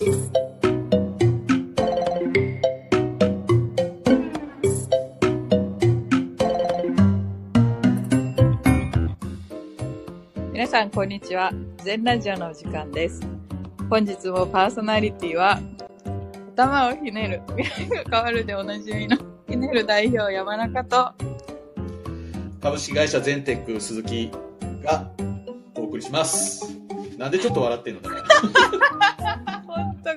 皆さん、こんにちは。全ラジオのお時間です。本日もパーソナリティは、頭をひねる、未来が変わるでおなじみのひねる代表山中と、株式会社ゼンテック鈴木がお送りします。なんでちょっと笑ってんのかな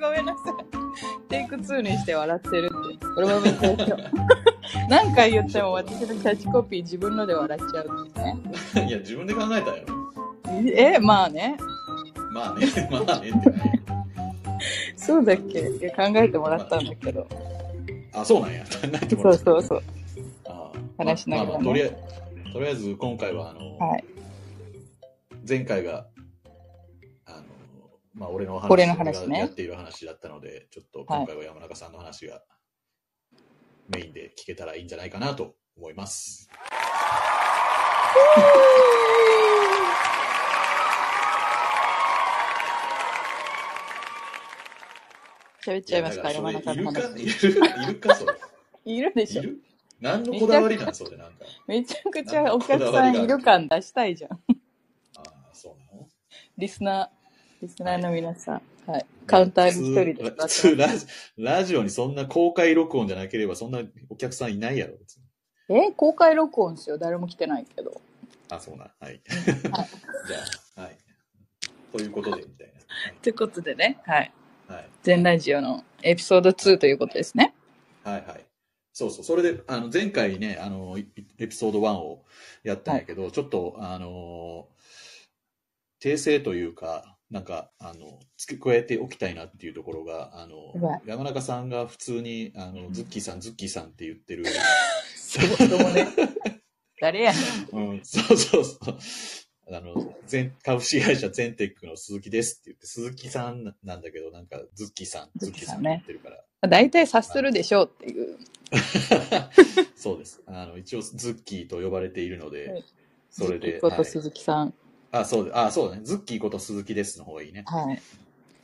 ごめんなさい。テイク2にして笑ってるって。これもめっちゃ一緒。何回言っても私のキャッチコピー自分ので笑っちゃうんですね。いや、自分で考えたよ。え、まあね。まあね、まあねって。そうだっけ？いや考えてもらったんだけど。あ、そうなんや。考えてもそうらった。そうそう。あ話しながらねまあまあとりあえず、とりあえず今回は、あの、はい。前回が、まあ、俺の話俺の話ねがやっている話だったので、ちょっと今回は山中さんの話がメインで聞けたらいいんじゃないかなと思います。喋っちゃいますかや山中のだからそれい話。るかいるかそれ。いるでしょ何のこだわりなん？それ、なんか。めちゃくちゃお客さんいる感出したいじゃん。ああ、そうなの？リスナー、リスナーの皆さん。はい。カウンターに一人で普通ラジラジオにそんな公開録音じゃなければそんなお客さんいないやろ、別に。え？公開録音ですよ。誰も来てないけど。あ、そうな。はい。じゃあ、はい。ということで、みたい ということでね、はい。な。はい。全ラジオのエピソード2ということですね。はいはい。そうそう。それで、あの、前回ね、あの、いエピソード1をやったんやけど、ちょっと、あの、訂正というか、なんか、あの、付け加えておきたいなっていうところが、あの、山中さんが普通に、あの、ズッキーさん、ズッキーさんって言ってる、そもね。誰やねん。うん、そうそうそう。あの、全、株式会社ゼンテックの鈴木ですって言って、鈴木さんなんだけど、なんか、ズッキーさん、ズズッキーさんって言ってるから。大体察するでしょうっていう。そうです。あの、一応、ズッキーと呼ばれているので、はいそれで。ことはい鈴木さん。あ、そうで、あ、そうだね。ズッキーこと鈴木ですの方がいいね。はい。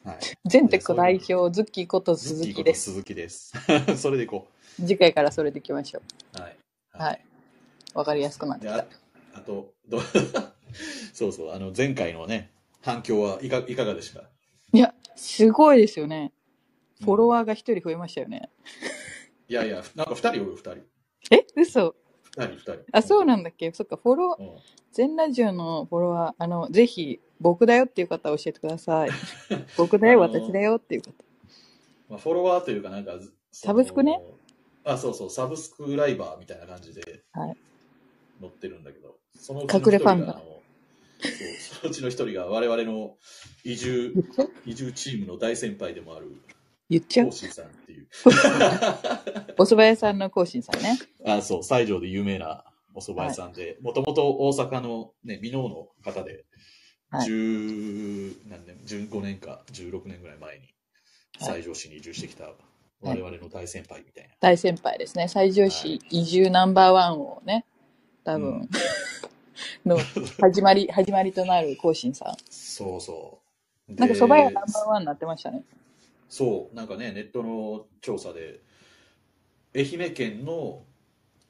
はい。全テク代表、ズッキーことズッキーこと鈴木です。鈴木です。それでいこ次回からそれでいきましょう。はい。う。はい。わかりやすくなってで、きたあ。あと、ど そうそう、あの、前回のね、反響はいかいかがでしたか？いや、すごいですよね。フォロワーが一人増えましたよね。いやいや、なんか二人おる、二人。え嘘二人、二人。あ、そうなんだっけ？そっか、フォロー、うん全ラジオのフォロワー、あの、ぜひ、僕だよっていう方教えてください。僕だよ、あの私だよっていう方。まあ、フォロワーというか、なんか、ずサブスクね？あ、そうそう、サブスクライバーみたいな感じではい載ってるんだけど、そのうちの隠れファンがのそう、そのうちの一人が我々の移住、移住チームの大先輩でもある、言っちゃう？さんっていう。お蕎麦屋さんの更新さんね。あ、そう、西条で有名なお蕎麦屋さんで、もともと大阪のね、箕面の方で、はい10何年、15年か16年ぐらい前に西条市に移住してきた我々の大先輩みたいな。大先輩ですね。西条市移住ナンバーワンをね、多分、うん の始まり、始まりとなる更新さん。そうそう。なんかで蕎麦屋ナンバーワンになってましたね。そう、なんかね、ネットの調査で、愛媛県の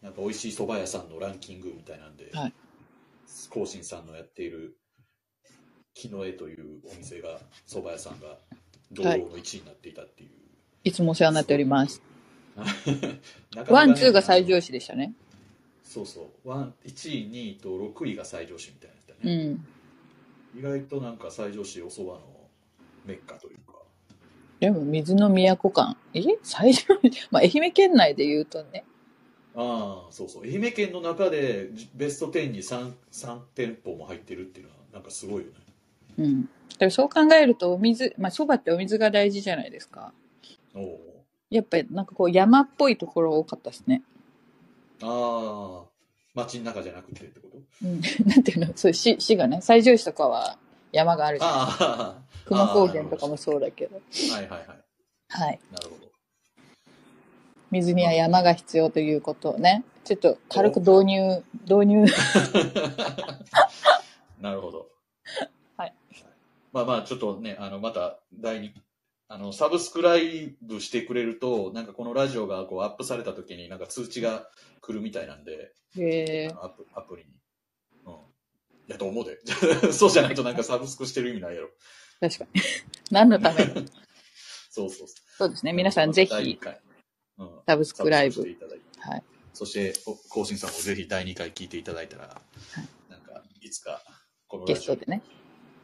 なんか美味しい蕎麦屋さんのランキングみたいなんで、はい甲信さんのやっている木の絵というお店が、蕎麦屋さんが堂々の1位になっていたっていう。いつもお世話になっております。なかなかねワン、ツーが西条市でしたね。そうそう。ワン1位、2位と6位が西条市みたいなやつだよね。ん。意外となんか西条市お蕎麦のメッカというか。でも水の都感。え？西条市まあ愛媛県内で言うとね。ああ、そうそう。愛媛県の中でベスト10に 3, 3店舗も入ってるっていうのはなんかすごいよね。うん。でもそう考えるとお水、まあ蕎麦ってお水が大事じゃないですか。おおやっぱりなんかこう山っぽいところ多かったですね。ああ、街の中じゃなくてってこと？うん。なんていうの？そう、市、市がね、西条市とかは山があるじゃん。ああ、熊高原とかもそうだけど。はいはいはい。はい。なるほど。水には山が必要ということをね。ちょっと軽く導入、導入。なるほど。はい。まあまあ、ちょっとね、あの、また第2あの、サブスクライブしてくれると、なんかこのラジオがこうアップされた時になんか通知が来るみたいなんで、アプアプリに。うん。やと思うで。そうじゃないとなんかサブスクしてる意味ないやろ。確かに。何のための そうそうそう。そうですね。皆さんぜ第ひうん。サブスクライブ。はい。そして、お更新さんもぜひ第2回聞いていただいたら、なんか、いつか、このゲストでね。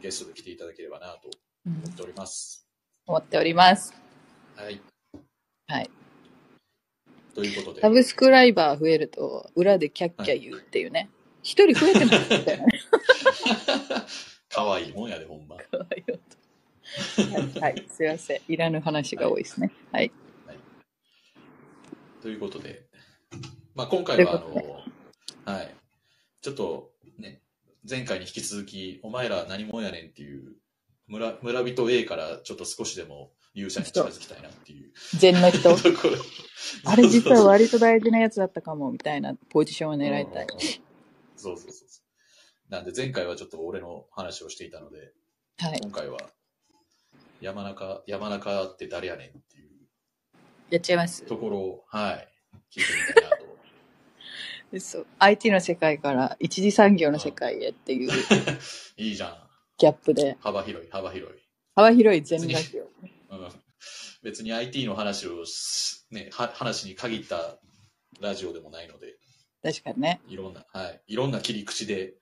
ゲストで来ていただければなとうん思っております。思っております。はい。はい。ということでサ、ブスクライバー増えると、裏でキャッキャ言うっていうね。一人増えてますみたいなね。可愛いもんやで、ほんま。はい、はい、すいません。いらぬ話が多いですね。はい。ということで、まあ、今回は、あの、はい。ちょっと、ね、前回に引き続き、お前ら何者やねんっていう、村、村人 A からちょっと少しでも勇者に近づきたいなっていう禅の人。あれ実は割と大事なやつだったかも、みたいなポジションを狙いたい。うんそうそうそうそう。なんで前回はちょっと俺の話をしていたので、はい。今回は山中、山中って誰やねんっていうやっちゃいます？ところを、はい、聞いてみたいなと。そう。IT の世界から一次産業の世界へっていう いいじゃん。ギャップで、幅広い、幅広い。幅広い全ラジオ。うん、別に IT の話をし、ね、は話に限ったラジオでもないので、確かにね。いろんな、はい、いろんな切り口で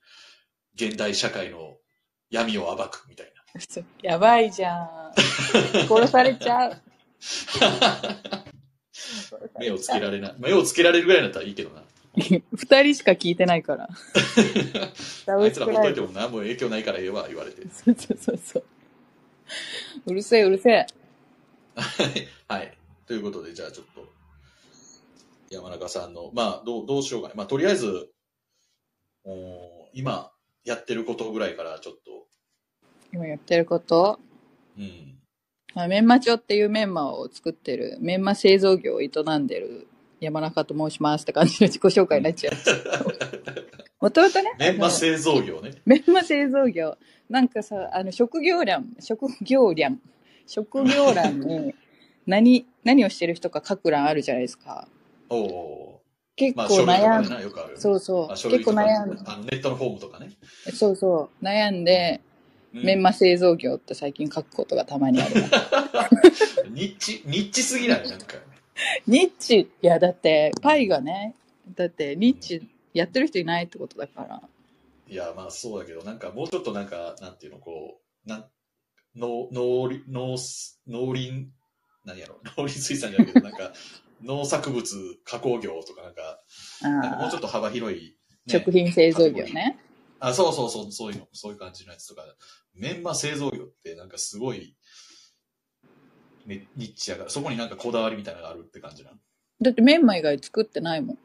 現代社会の闇を暴くみたいな。やばいじゃん。殺されちゃう。目をつけられない。目をつけられるぐらいだったらいいけどな。二人しか聞いてないから。サあブいつらほっとい。ても何も影響ないからええわ、言われて。そうそうそうそう。うるせえうるせえ。はい。ということで、じゃあちょっと、山中さんの、まあ、どう、どうしようかね。まあ、とりあえず、おー今、やってることぐらいからちょっと、今やってること？うん。まあ、メンマ帳っていうメンマを作ってる、メンマ製造業を営んでる山中と申しますって感じの自己紹介になっちゃう。もともとね、メンマ製造業ね。メンマ製造業。なんかさ、あの、職業欄、職業欄、職業欄に何、何をしてる人か書く欄あるじゃないですか。おお結構悩んでな、よくあね。そうそう。あ書類とか結構悩んあのネットのフォームとかね。そうそう。悩んで、うんメンマ製造業って最近書くことがたまにある。ニッチ、ニッチすぎないなんか。ニッチ、いやだって、パイがね、だってニッチやってる人いないってことだから。いや、まあそうだけど、なんかもうちょっとなんか、なんていうの、こう、なん、農、農林、農、農林、何やろ、農林水産じゃないけど、なんか、農作物加工業とかなんか、なんかもうちょあっと幅広い、あ、食品製造業ね。あ、そうそうそう、そういうの、そういう感じのやつとか、メンマ製造業ってなんかすごい、ね、ニッチやから、そこになんかこだわりみたいなのがあるって感じなの？だってメンマ以外作ってないもん。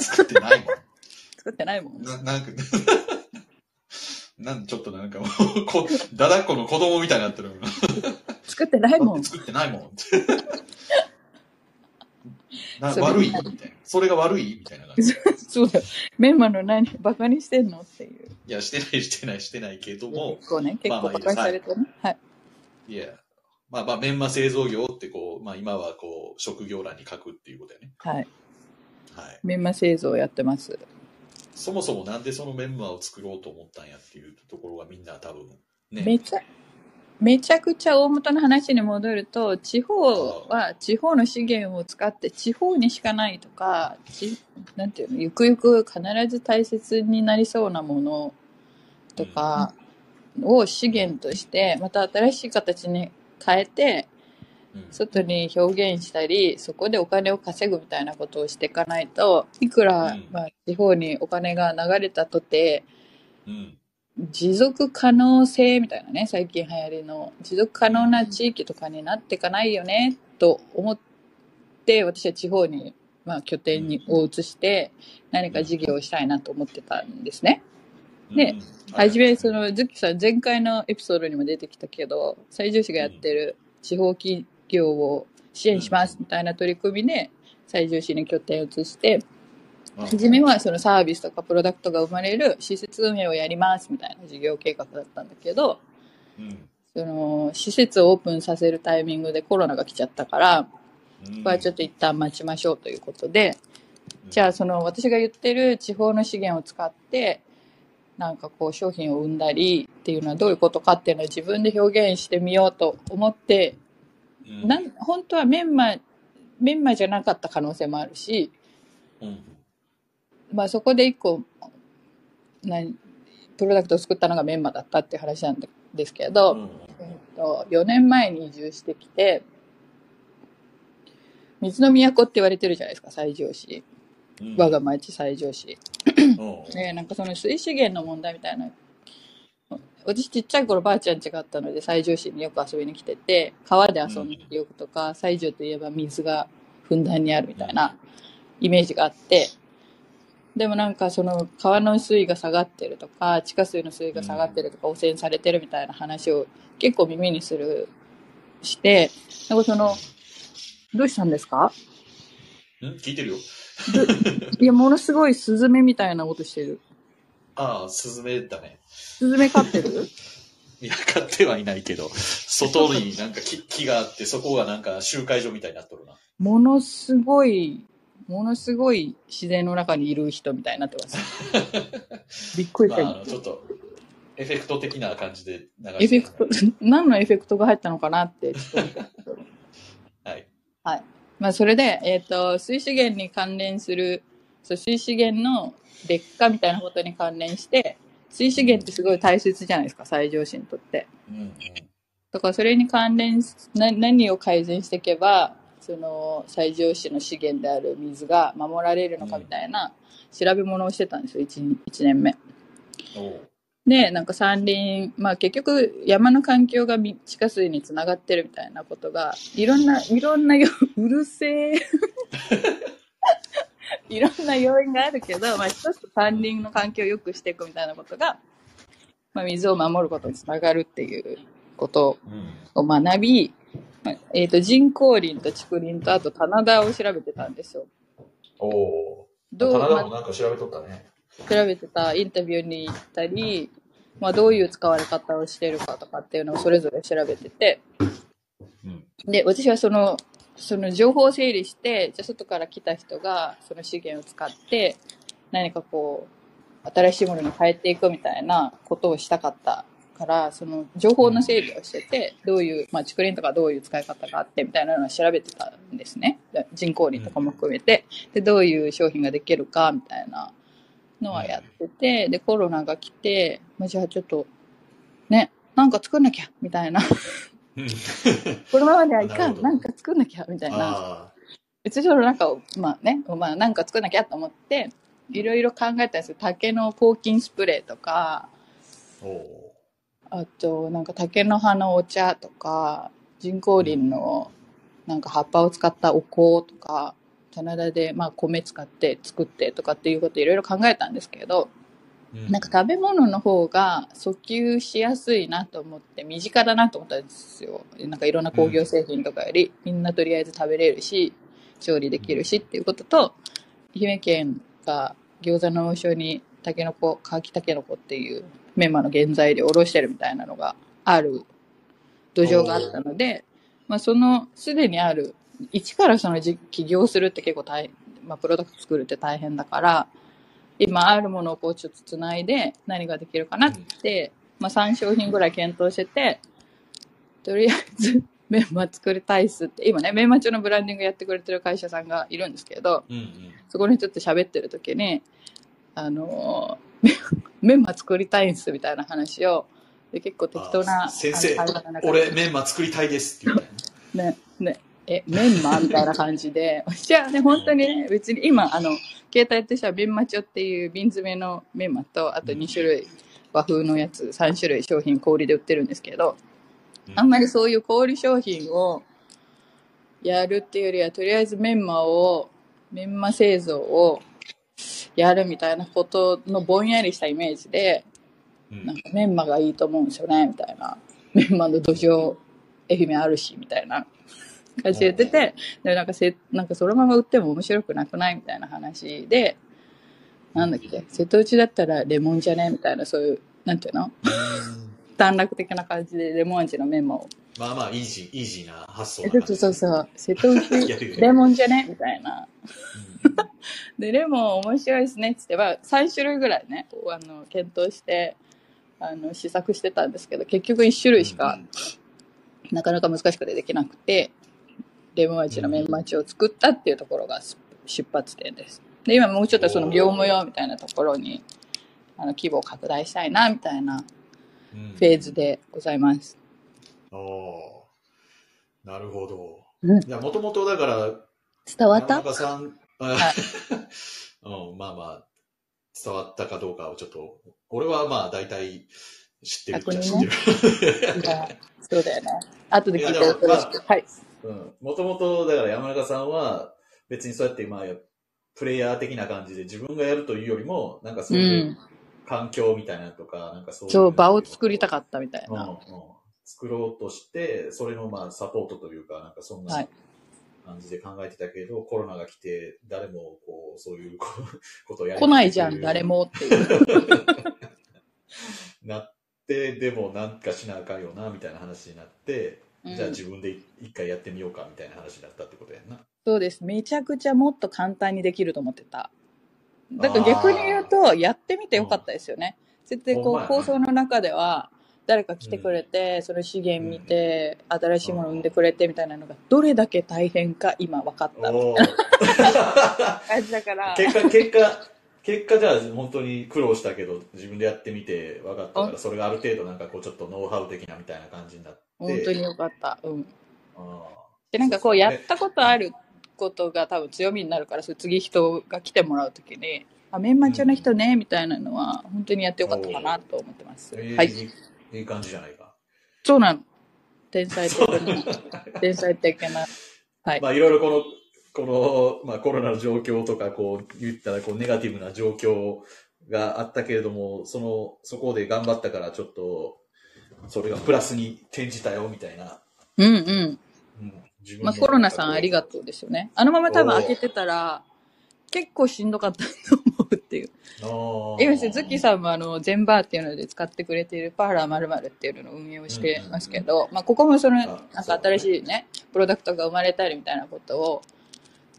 作ってないもん。作ってないもん。ななんか、なんちょっとなんかもう、こだだっこの子供みたいになってる。作ってないもん。作ってないもん。悪いみたいな。それが悪いみたいな感じ。そうだよ。メンマの何、バカにしてんのっていう。いや、してない、してない、してないけども、結構ね、結構バカにされてね。はい。いや、まあまあ、メンマ製造業ってこう、まあ今はこう、職業欄に書くっていうことやね。はい。はい。メンマ製造やってます。そもそもなんでそのメンマを作ろうと思ったんやっていうところがみんな多分、ね。めちゃ、めちゃくちゃ大元の話に戻ると、地方は地方の資源を使って地方にしかないとか、ちなんていうの、ゆくゆく必ず大切になりそうなものとかを資源として、また新しい形に変えて、うん外に表現したり、そこでお金を稼ぐみたいなことをしていかないと、いくら、うんまあ、地方にお金が流れたとて、うん。持続可能性みたいなね、最近流行りの、持続可能な地域とかになっていかないよね、と思って、私は地方に、まあ、拠点にを移して、何か事業をしたいなと思ってたんですね。でうん、はじめ、その、ズッキーさん、前回のエピソードにも出てきたけど、最上市がやってる地方企業を支援しますみたいな取り組みで、最上市に拠点を移して、うん、はじめはそのサービスとかプロダクトが生まれる施設運営をやりますみたいな事業計画だったんだけど、うん。その、施設をオープンさせるタイミングでコロナが来ちゃったから、うん。これはちょっと一旦待ちましょうということで、じゃあその私が言ってる地方の資源を使って、なんかこう商品を生んだりっていうのはどういうことかっていうのを自分で表現してみようと思って、うん。なん本当はメンマ、メンマじゃなかった可能性もあるし、うんまあそこで一個、何、プロダクトを作ったのがメンマだったって話なんですけど、うんえっと、4年前に移住してきて、水の都って言われてるじゃないですか、西条市。うん我が町西条市。うんで、なんかその水資源の問題みたいな。私ちっちゃい頃ばあちゃん家があったので西条市によく遊びに来てて、川で遊んだ記憶とか、西条といえば水がふんだんにあるみたいなイメージがあって、でもなんかその川の水位が下がってるとか、地下水の水位が下がってるとか、汚染されてるみたいな話を結構耳にする、して、なんかその、どうしたんですか？うん？聞いてるよ。いや、ものすごいスズメみたいな音してる。ああ、スズメだね。スズメ飼ってる？いや、飼ってはいないけど、外になんか木木があって、そこがなんか集会所みたいになっとるな。ものすごい、ものすごい自然の中にいる人みたいになってます。びっくりした。まあ、あの、ちょっと、エフェクト的な感じで流してエフェクト、何のエフェクトが入ったのかなって、ちょっと思った。はい。はい。まあ、それで、えっ、と、水資源に関連する、そう、水資源の劣化みたいなことに関連して、水資源ってすごい大切じゃないですか、最上心にとって。うんうん。だからそれに関連何を改善していけばその最上市の資源である水が守られるのかみたいな調べ物をしてたんですよ 1, 1年目。でなんか山林まあ結局山の環境がみ地下水につながってるみたいなことがいろんないろんなよ うるせえ。いろんな要因があるけど、まあ、一つ山林の環境を良くしていくみたいなことが、まあ、水を守ることにつながるっていうことうん。を学び、まあえっ、と、人工林と竹林とあと棚田を調べてたんですよ。おお。どう、棚田もまなんか調べとったね。あ調べてたインタビューに行ったり、まあ、どういう使われ方をしてるかとかっていうのをそれぞれ調べてて、うん。で、私はその、その情報を整理して、じゃあ外から来た人がその資源を使って、何かこう、新しいものに変えていくみたいなことをしたかったから、その情報の整理をしてて、どういう、まあ、竹林とかどういう使い方があってみたいなのを調べてたんですね。で人工林とかも含めて。で、どういう商品ができるかみたいなのはやってて、で、コロナが来て、まあ、じゃあちょっと、ね、なんか作んなきゃみたいな。このままではいかん。なんか作んなきゃみたいな。あ別にそのなんか、まあね、まあなんか作んなきゃと思って、いろいろ考えたんですよ。竹の抗菌スプレーとか、あ。となんか竹の葉のお茶とか、人工林のなんか葉っぱを使ったお香とか、棚田でまあ米使って作ってとかっていうこといろいろ考えたんですけど、うんなんか食べ物の方が訴求しやすいなと思って、身近だなと思ったんですよ。なんかいろんな工業製品とかより、みんなとりあえず食べれるし、調理できるしっていうことと、愛媛県が餃子の王将にタケノコ、乾きタケノコっていうメンマの原材料をおろしてるみたいなのがある土壌があったので、まあそのすでにある、一からそのじ起業するって結構大変、まあプロダクト作るって大変だから、今あるものをこうちょっとつないで何ができるかなって、まあ3商品ぐらい検討してて、とりあえず メンマ作りたいっすって、今ね、メンマ町のブランディングやってくれてる会社さんがいるんですけど、うんうん。そこにちょっと喋ってる時に、あのー、メンマ作りたいんすみたいな話を、で結構適当な、あ先生俺、メンマ作りたいですって言ったよね。ね、ね、え、メンマみたいな感じで、じゃあね、本当にね、別に今、あの、携帯としてはメンマチョっていう瓶詰めのメンマと、あと2種類、和風のやつ、3種類商品小売りで売ってるんですけど、あんまりそういう小売商品をやるっていうよりは、とりあえずメンマを、メンマ製造をやるみたいなことのぼんやりしたイメージで、うんなんかメンマがいいと思うんですよね、みたいな。メンマの土壌、愛媛あるし、みたいな 感じで言ってて、で、なんかせ、なんかそのまま売っても面白くなくないみたいな話で、なんだっけ、瀬戸内だったらレモンじゃねみたいな、そういう、なんていうの？短絡的な感じでレモン味のメモを。まあまあ、イージー、イージーな発想え、そうそうそう。瀬戸内 レモンじゃね？みたいな。うんで、レモン面白いですねって言って、まあ、3種類ぐらいね、あの、検討して、あの、試作してたんですけど、結局1種類しか、なかなか難しくてできなくて、レモン味のメンマチを作ったっていうところが出発点です。で、今もうちょっとその業務用みたいなところに、あの、規模を拡大したいな、みたいなうんフェーズでございます。おーなるほど。うんいや、もともとだから、伝わった？山中さん、あは うん、まあまあ、伝わったかどうかをちょっと、俺はまあ大体知ってるっちゃ知ってる。いやそうだよね。後で聞いていやでもよろしく。はい。うん。もともと、だから山中さんは、別にそうやって、まあ、プレイヤー的な感じで自分がやるというよりも、なんかそうういうん環境みたいなのとか、なんかそういう。そう、場を作りたかったみたいうん、うんな。。作ろうとして、それのまあサポートというか、なんかそんはない感じで考えてたけど、コロナが来て、誰もこう、そういうこ ことをやり来ないじゃん、誰もっていう。なって、でもなんかしなあかんよな、みたいな話になって、うんじゃあ自分で一回やってみようか、みたいな話だったってことやんな。そうです。めちゃくちゃもっと簡単にできると思ってた。だから逆に言うと、やってみてよかったですよね。絶対こう、放送の中では、誰か来てくれて、その資源見て、新しいものを生んでくれてみたいなのが、どれだけ大変か今分かった。おー 感じだから、結果、結果、結果じゃあ本当に苦労したけど、自分でやってみて分かったから、それがある程度なんかこうちょっとノウハウ的なみたいな感じになって。本当によかった。うん。あで、なんかこう、ねやったことあることが多分強みになるから、それ次人が来てもらうときに、あ、メンマ中の人ね、みたいなのは、本当にやってよかったかなと思ってます。はい。いい感じじゃないか。そうなの。天才的な、天才的な。はい。まあいろいろこの、この、まあコロナの状況とか、こう言ったらこうネガティブな状況があったけれども、その、そこで頑張ったからちょっと、それがプラスに転じたよみたいな。うんうん。うん、自分まあコロナさんありがととうですよね。あのまま多分開けてたら、結構しんどかったと思うっていう。う。今ですズッキーさんもあの、全バーっていうので使ってくれているパーラー〇〇っていうのを運営をしてますけど、まあここもその、なんか新しいね、プロダクトが生まれたりみたいなことを、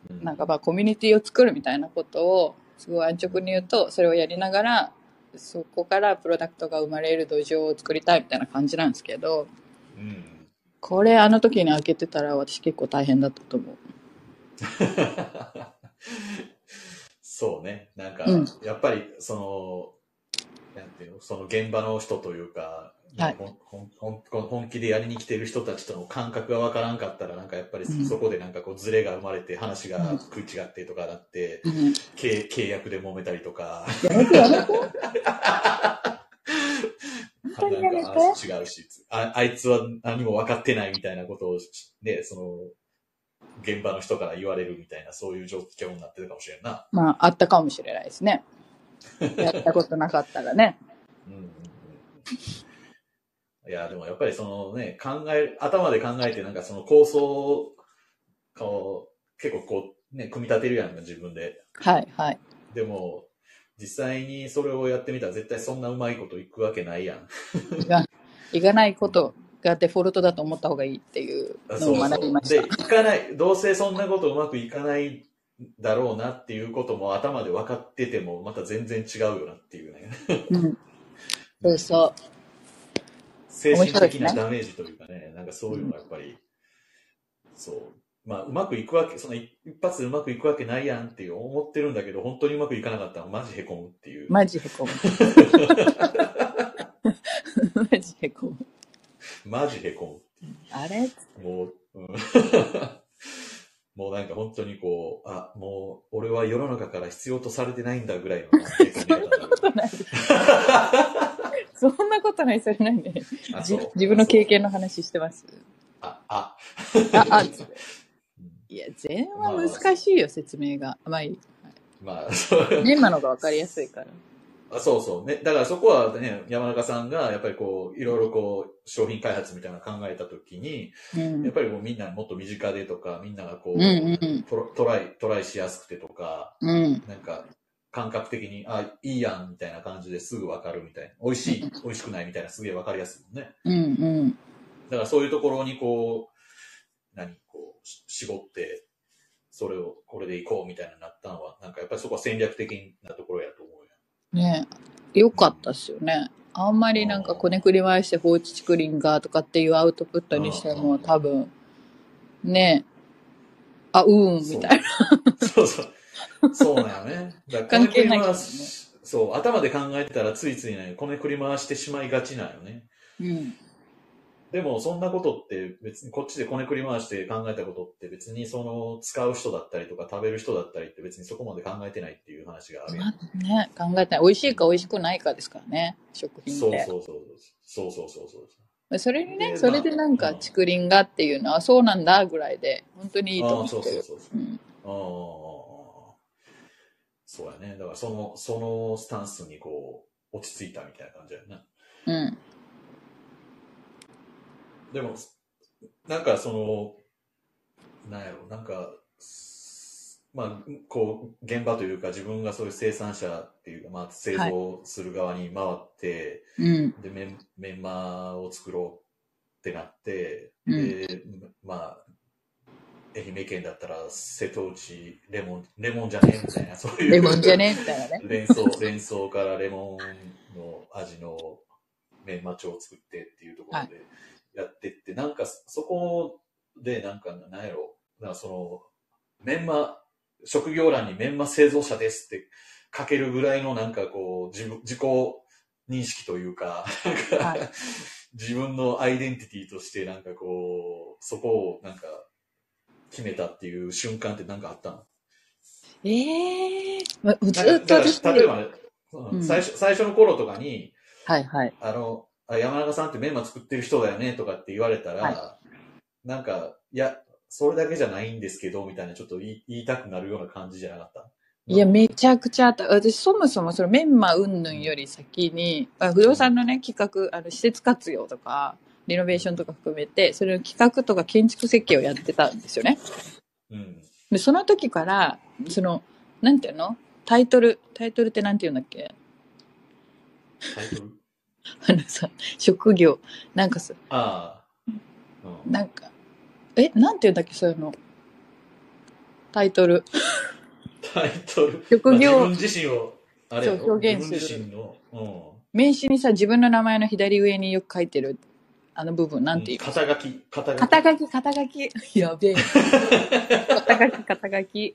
うんなんかまあコミュニティを作るみたいなことをすごい安直に言うとそれをやりながらそこからプロダクトが生まれる土壌を作りたいみたいな感じなんですけどうん。これあの時に開けてたら私結構大変だったと思う。そうね。なんか、うん。やっぱり、その、なんていうの、その現場の人というか、はい。ほんほんほん本気でやりに来てる人たちとの感覚がわからんかったら、なんかやっぱりうん。そこでなんかこうズレが生まれて話が食い違ってとかなって、うん、契契約で揉めたりとか、なんか話違うし、ああいつは何も分かってないみたいなことをね、その、現場の人から言われるみたいな、そういう状況になってるかもしれんな。まああったかもしれないですね。やったことなかったらね。うんうんうんいや、でもやっぱりそのね、考え、頭で考えてなんかその構想を、こう、結構こう、ね、組み立てるやんか、自分で。はいはい。でも、実際にそれをやってみたら絶対そんなうまいこといくわけないやん。いかないことがデフォルトだと思った方がいいっていうのを学びましで、た。いかない、どうせそんなことうまくいかないだろうなっていうことも頭で分かってても、また全然違うよなっていうね。うん。そうそう。精神的なダメージというかね、なんかそういうのがやっぱり、そう。まあ、うまくいくわけ、その一一発でうまくいくわけないやんっていう思ってるんだけど、本当にうまくいかなかったらマジへこむっていう。マジへこむ。マジへこむ。マジへこあれ？む。もう、うん もうなんか本当にこう、あ、もう俺は世の中から必要とされてないんだぐらいのへこみ方になることない。そんなことない、それないね。じあそう自分の経験の話してます。あ、あ、あ、あ、いや、全は難しいよ、説明が。まあいい。まあ、そうメンマの方がわかりやすいから。あそうそう。ね。だからそこはね、山中さんがやっぱりこう、いろいろこう、商品開発みたいなの考えたときに、うんやっ。ぱりもうみんなもっと身近でとか、みんながこう、うんうんうんトライ、トライしやすくてとか、うん。なんか、感覚的に、あ、いいやんみたいな感じですぐわかるみたいな。美味しい、美味しくないみたいなすげえわかりやすいもんね。うんうん。だからそういうところにこう、何、こう、し絞って、それをこれでいこうみたいになったのは、なんかやっぱりそこは戦略的なところやとねよかったっすよね。あんまりなんかこねくり回して放置竹林がとかっていうアウトプットにしてもうん多分、ねあ、うん、みたいな。そうそう。そうなんよね。だから 関係ないこねそう、頭で考えてたらついついね、こねくり回してしまいがちなんよね。うん。でも、そんなことって別にこっちでこねくり回して考えたことって別にその使う人だったりとか食べる人だったりって別にそこまで考えてないっていう話があるやん。まね、考えてない。美味しいか美味しくないかですからね、食品って。そうそうそうそう。そうそうそうそう。それにね、でそれでなんかまあ竹林がっていうのはそうなんだぐらいで、本当にいいとああ、思ってる。そうそうそうそう。うんああ、そうやね。だからその、そのスタンスにこう、落ち着いたみたいな感じやな。うん。でも、なんかその、なんやろ、なんか、すまあ、こう、現場というか自分がそういう生産者っていうか、まあ、製造する側に回って、うん。でメン、メンマを作ろうってなって、うんで、まあ、愛媛県だったら瀬戸内レモン、レモンじゃねえみたいな、そういう。レモンじゃねみたいなね。連想、連想からレモンの味のメンマ帳を作ってっていうところでやってって、なんかそこでなんかなんやろ、なんかその、メンマ、職業欄にメンマ製造者ですって書けるぐらいのなんかこう、自分、自己認識というか、はい。自分のアイデンティティとしてなんかこう、そこをなんか決めたっていう瞬間ってなんかあったの？ええまずっと例えばね、うんうん。最初、最初の頃とかに、はいはい。あの、あ山中さんってメンマ作ってる人だよねとかって言われたら、はなんか、いや、それだけじゃないんですけど、みたいなちょっと言い言いたくなるような感じじゃなかった？いや、めちゃくちゃあった。私、そもそもそのメンマ云々より先に、あ不動産のね、企画、あの、施設活用とか、リノベーションとか含めて、それの企画とか建築設計をやってたんですよね。うん。で、その時から、その、なんていうの？タイトル、タイトルってなんていうんだっけ？タイトル？あのさ、職業、なんかさ、ああ。うん。なんか、え、なんていうんだっけそういうの。タイトル。タイトル？職業まあ自分自身を、あれやろそう表現する自分自身の、うん。名刺にさ、自分の名前の左上によく書いてる、あの部分、なんていう？肩書き、肩書き。肩書き、肩書き。やべえ。肩書き、肩書き。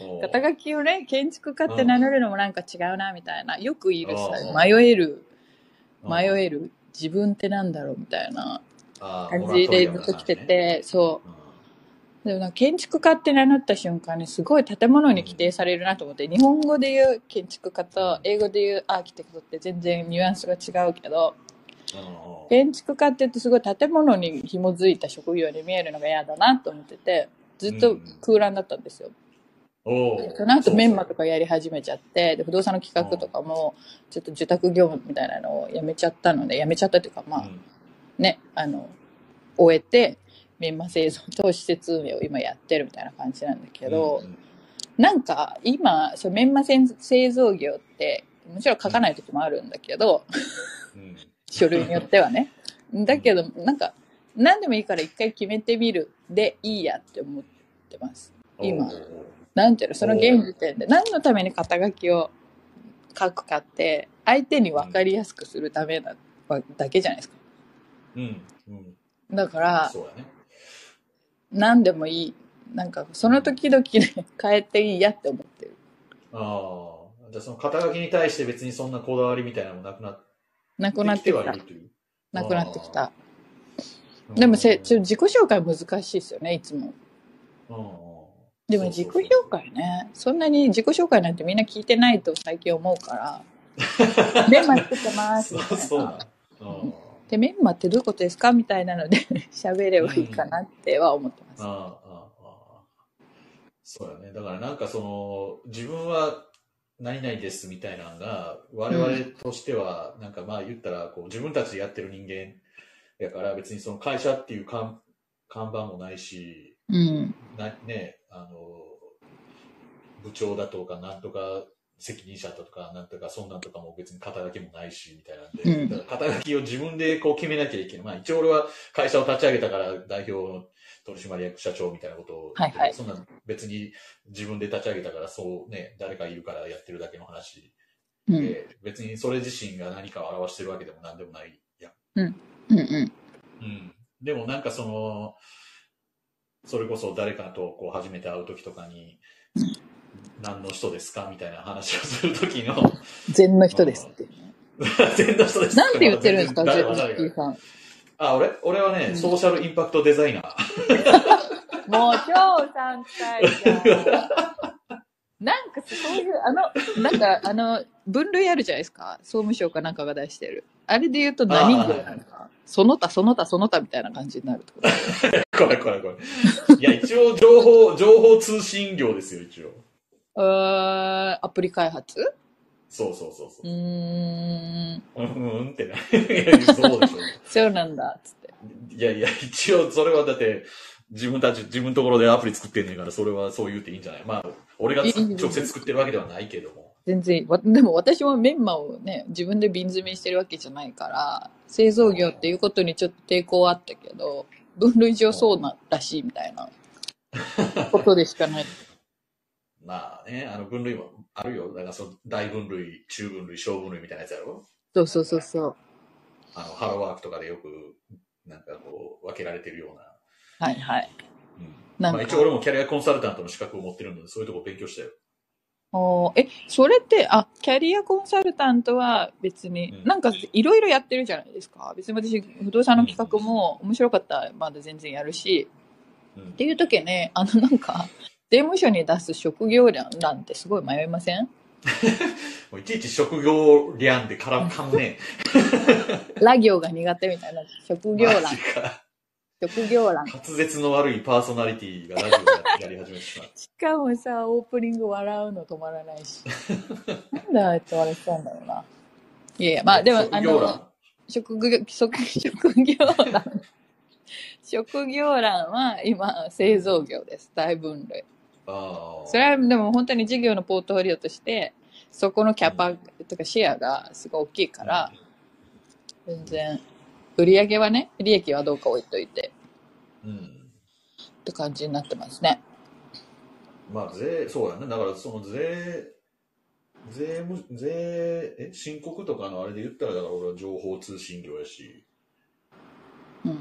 おう肩書きをね、建築家って名乗るのもなんか違うな、みたいな。よくいるさう、ん迷える、うん迷える、自分ってなんだろう、みたいな感じでずっと来てて、そう。うん。でも建築家って名乗った瞬間にすごい建物に規定されるなと思って、日本語で言う建築家と英語で言うアーキテクトって全然ニュアンスが違うけど、うん。建築家って言ってすごい建物に紐づいた職業に見えるのが嫌だなと思ってて、ずっと空欄だったんですよ。おうその後メンマとかやり始めちゃって、で不動産の企画とかも、ちょっと受託業務みたいなのをやめちゃったので、やめちゃったというか、まあうん。ね、あの、終えて、メンマ製造と施設運営を今やってるみたいな感じなんだけど、うんなんか今、そうメンマ製製造業って、もちろん書かない時もあるんだけど、うん。書類によってはね。だけど、なんか、何でもいいから一回決めてみるでいいやって思ってます。今なんていうの、その現時点で、何のために肩書きを書くかって、相手に分かりやすくするためだだけじゃないですか。うん。うん。だから、そうだね。何でもいい。なんか、その時々で 変えていいやって思ってる。ああ。じゃあその肩書きに対して別にそんなこだわりみたいなのもなくなってなくなってきた。なくなってきた。うん。でもせ、ちょ自己紹介難しいですよね、いつも。うんでも自己紹介ね、そんなに自己紹介なんてみんな聞いてないと最近思うから、メンマ作ってますみたいそうな。で、メンマってどういうことですかみたいなので 喋ればいいかなっては思ってます。ああ、ああ、ああ。そうだね。だからなんかその、自分は何々ですみたいなのが、我々としては、なんかまあ言ったら、こう自分たちでやってる人間やから、別にその会社っていう看看板もないし、うん。なね、あの、部長だとかなんとか責任者だとか、なんとか、そんなんとかも別に肩書きもないし、みたいなんで、うんだから肩書きを自分でこう決めなきゃいけない。まあ一応俺は会社を立ち上げたから代表取締役社長みたいなことをはいはいそんな別に自分で立ち上げたからそうね、誰かいるからやってるだけの話うん。で、別にそれ自身が何かを表してるわけでも何でもないやん。うんうん。うん。でもなんかその、それこそ誰かとこう初めて会う時とかに、何の人ですかみたいな話をする時の、禅の人ですっていうね。全の人ですなんて言ってるんですか、さん。あ、俺俺はね、うんソーシャルインパクトデザイナー。もう超さ臭いじゃん。なんかそういう、あの、なんかあの、分類あるじゃないですか？総務省かなんかが出してる。あれで言うと何人なんか？その他、その他、その他みたいな感じになるってことこれこれこれ。いや、一応情報、情報通信業ですよ、一応。うーんアプリ開発？そうそうそうそう。う。うん、うんってな。そうでしょ。そうなんだ、つって。いやいや、一応それはだって、自分たち、自分のところでアプリ作ってんねんから、それはそう言っていいんじゃない？まあ、俺が直接作ってるわけではないけども。全然、わ でも私もメンマをね、自分で瓶詰めしてるわけじゃないから、製造業っていうことにちょっと抵抗はあったけど、分類上そうならしいみたいな ことでしかない。まあね、あの分類もあるよ。だからその大分類、中分類、小分類みたいなやつやろ？そうそうそうそう。あの、ハローワークとかでよく、なんかこう、分けられてるような。はいはい。うん。まあ一応俺もキャリアコンサルタントの資格を持ってるので、そういうとこ勉強したよ。おーえ、それって、あ、キャリアコンサルタントは別に、うんなんかいろいろやってるじゃないですか。別に私、不動産の企画も面白かったらまだ全然やるし、うんっ。ていう時はね、あのなんか、税務署に出す職業欄なんてすごい迷いません？いちいち職業リャンで絡かんね ラ行が苦手みたいな職え。業欄。職業欄。滑舌の悪いパーソナリティがラジオややり始めてしまう。しかもさ、オープニング笑うの止まらないし。なんでああやって笑ってたんだろうな。いやいや、まあでも、あ職業欄の、職業、職職業欄。職業欄は今、製造業です。大分類。ああ。それはでも本当に事業のポートフォリオとして、そこのキャパとかシェアがすごい大きいから、全然、売り上げはね、利益はどうか置いといて、うん。って感じになってますね。まあ、税、そうやね。だから、その税、税務、税、え、申告とかのあれで言ったら、だから俺は情報通信業やし、うん。うん。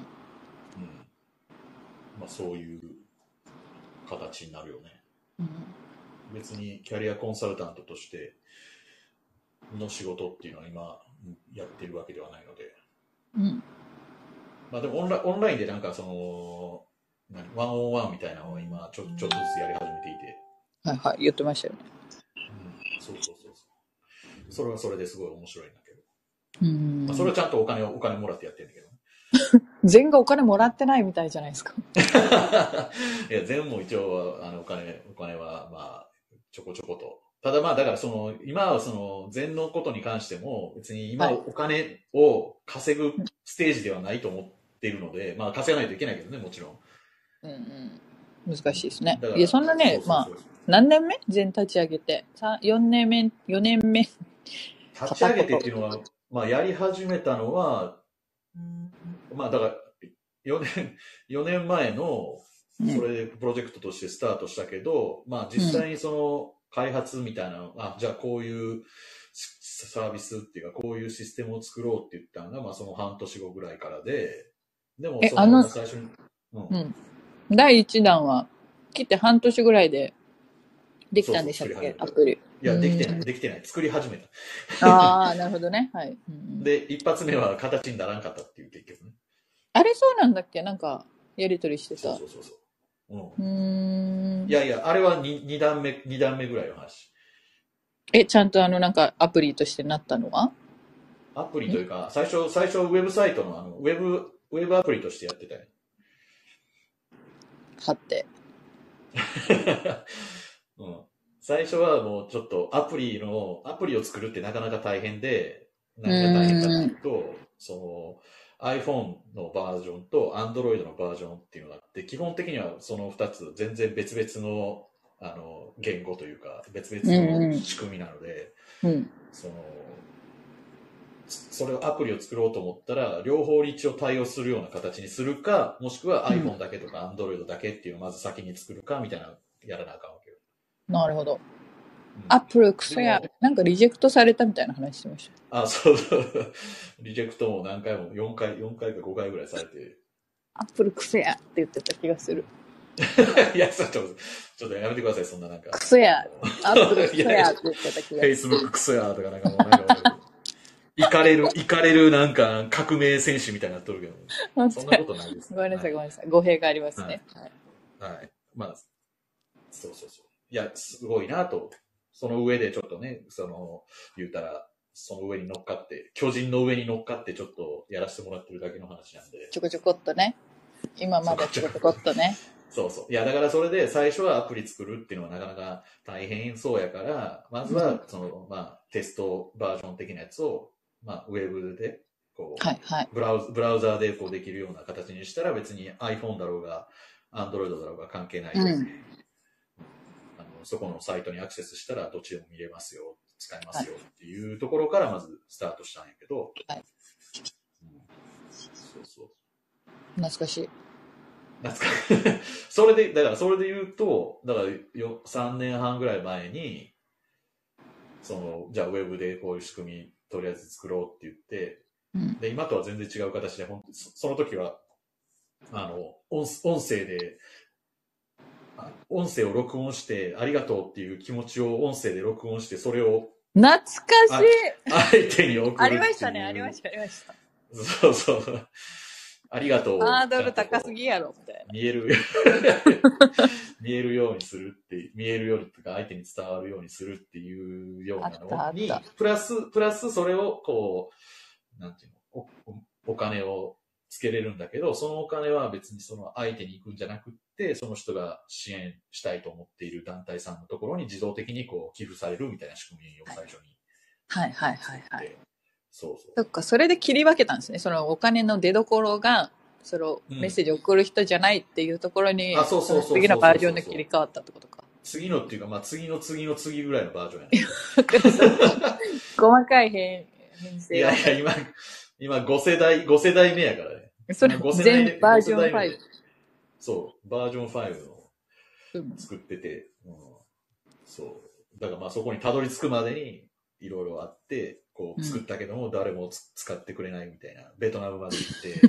まあ、そういう形になるよね。うん別にキャリアコンサルタントとしての仕事っていうのは今やってるわけではないので。うん。まあでもオンラインオンラインでなんかその、何ワンオンワンみたいなのを今ちょちょっとずつやり始めていて。はいはい、言ってましたよね。うん、そうそうそうそう。それはそれですごい面白いんだけど。うんまあ、それはちゃんとお金を、お金もらってやってるんだけどね。全がお金もらってないみたいじゃないですか。いや、全部も一応は、あの、お金、お金は、まあ、ちょこちょこと。ただまあ、だからその、今はその、全のことに関しても、別に今はいお金を稼ぐステージではないと思っているので、まあ、稼がないといけないけどね、もちろん。うんうん。難しいですねいや、そんなね、まあそう、そうそう何年目全立ち上げて？さ4年目、4年目。立ち上げてっていうのは、まあ、やり始めたのは、まあ、だから、4年、4年前の、うんそれでプロジェクトとしてスタートしたけど、まあ実際にその開発みたいなの、あ、じゃあこういうササービスっていうか、こういうシステムを作ろうって言ったのが、まあその半年後ぐらいからで、でもあの最初に、うんうん。第1弾は、来て半年ぐらいでできたんでしたっけ？アプリ。いや、できてなうんい、できてない。作り始めた。ああ、なるほどね。はい。で、一発目は形にならんかったっていう結局ね。あれそうなんだっけ？なんか、やりとりしてた。そうそうそうそう。うんうーんい。やいや、あれは 2, 二段目、二段目ぐらいの話。え、ちゃんとあの、なんか、アプリとしてなったのは？アプリというか、最初、最初ウェブサイトのあの、ウェブ、ウェブアプリとしてやってたよ。はって。うん。最初はもうちょっとアプリの、アプリを作るってなかなか大変で、何が大変かというと、その iPhone のバージョンと Android のバージョンっていうのがあって、基本的にはその2つ全然別々のあの、言語というか、別々の仕組みなので、うん。その、それをアプリを作ろうと思ったら、両方一応対応するような形にするか、もしくはうん iPhone だけとか Android だけっていうのをまず先に作るか、みたいな、やらなあかんわけよ。なるほど。うんアップルクソや。なんかリジェクトされたみたいな話してましあ、そうそう。リジェクトも何回も、4回、4回か5回ぐらいされて。た。アップルクソやって言ってた気がする。いや、ちょっと、ちょっとやめてください、そんななんか。クソやアップルクソいややって言ってた気がする。Facebook クソやとかなんかもうなんか、行かれる、行かれるなんか革命戦士みたいになっとるけど、本そんな当ことないです。ごめんなさい、ごはめんなさい。語弊がありますね。はいはい。まあ、そうそうそう。いや、すごいなと。その上でちょっとね、その、言うたら、その上に乗っかって、巨人の上に乗っかってちょっとやらせてもらってるだけの話なんで。ちょこちょこっとね。今まだちょこちょこっとね。そうそう。いや、だからそれで最初はアプリ作るっていうのはなかなか大変そうやから、まずは、その、まあ、テストバージョン的なやつを、まあ、ウェブで、こう、はいはい。ブラウブラウザーでこうできるような形にしたら別に iPhone だろうが Android だろうが関係ない、うん。あのそこのサイトにアクセスしたらどっちでも見れますよ、使えますよっていうところからまずスタートしたんやけど、はい。うん。そうそう。懐かしい。懐か それで、だからそれで言うと、だからよ3年半ぐらい前に、その、じゃあウェブでこういう仕組みとりあえず作ろうって言って、うん。で、今とは全然違う形で、ほんそその時は、あの、音音声で、あ音声を録音して、ありがとうっていう気持ちを音声で録音して、それを懐かしい相手に送る。ありましたね、ありました、ありました。そうそう。ありがとう。ハードル高すぎやろ、みたいな。見える、見えるようにするって、見えるようにとか相手に伝わるようにするっていうようなのにプラス、プラスそれをこう、なんていうの、おおお金をつけれるんだけど、そのお金は別にその相手に行くんじゃなくって、その人が支援したいと思っている団体さんのところに自動的にこう寄付されるみたいな仕組みを最初にはいはいはい作って、はい。そうそう。そっか、それで切り分けたんですね。そのお金の出所が、そのうんメッセージを送る人じゃないっていうところに、あそうそうそうそうの次のバージョンで切り替わったってことか。次のっていうか、まあ次の次の次ぐらいのバージョンやね。細かい変変い性はや。いや、今、今5世代、5世代目やからね。それ5世代目全バージョン5世代目5で。そう、バージョン5のうん作ってて、うん、そう。だからまあそこにたどり着くまでにいろいろあって、こううん。作ったけども誰もつ使ってくれないみたいな、ベトナムまで行って、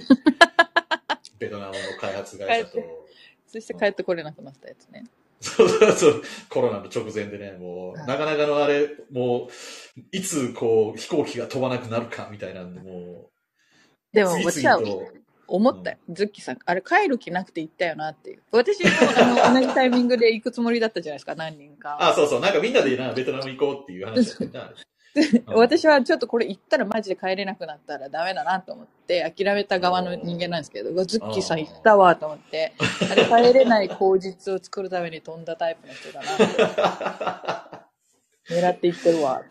ベトナムの開発会社と、そして帰ってこれなくなったやつね。そうそうそう、コロナの直前でね、もう、はい。なかなかのあれ、もう、いつこう飛行機が飛ばなくなるかみたいなんで、もう、でも次私は思ったよ。ズッキーさん、あれ帰る気なくて行ったよなっていう。私もあの同じタイミングで行くつもりだったじゃないですか、何人か。あ、そうそう、なんかみんなでな、ベトナム行こうっていう話だった 私はちょっとこれ行ったらマジで帰れなくなったらダメだなと思って諦めた側の人間なんですけど、うわズッキーさん行ったわと思って、あれ帰れない口実を作るために飛んだタイプの人だな。狙って行ってるわ。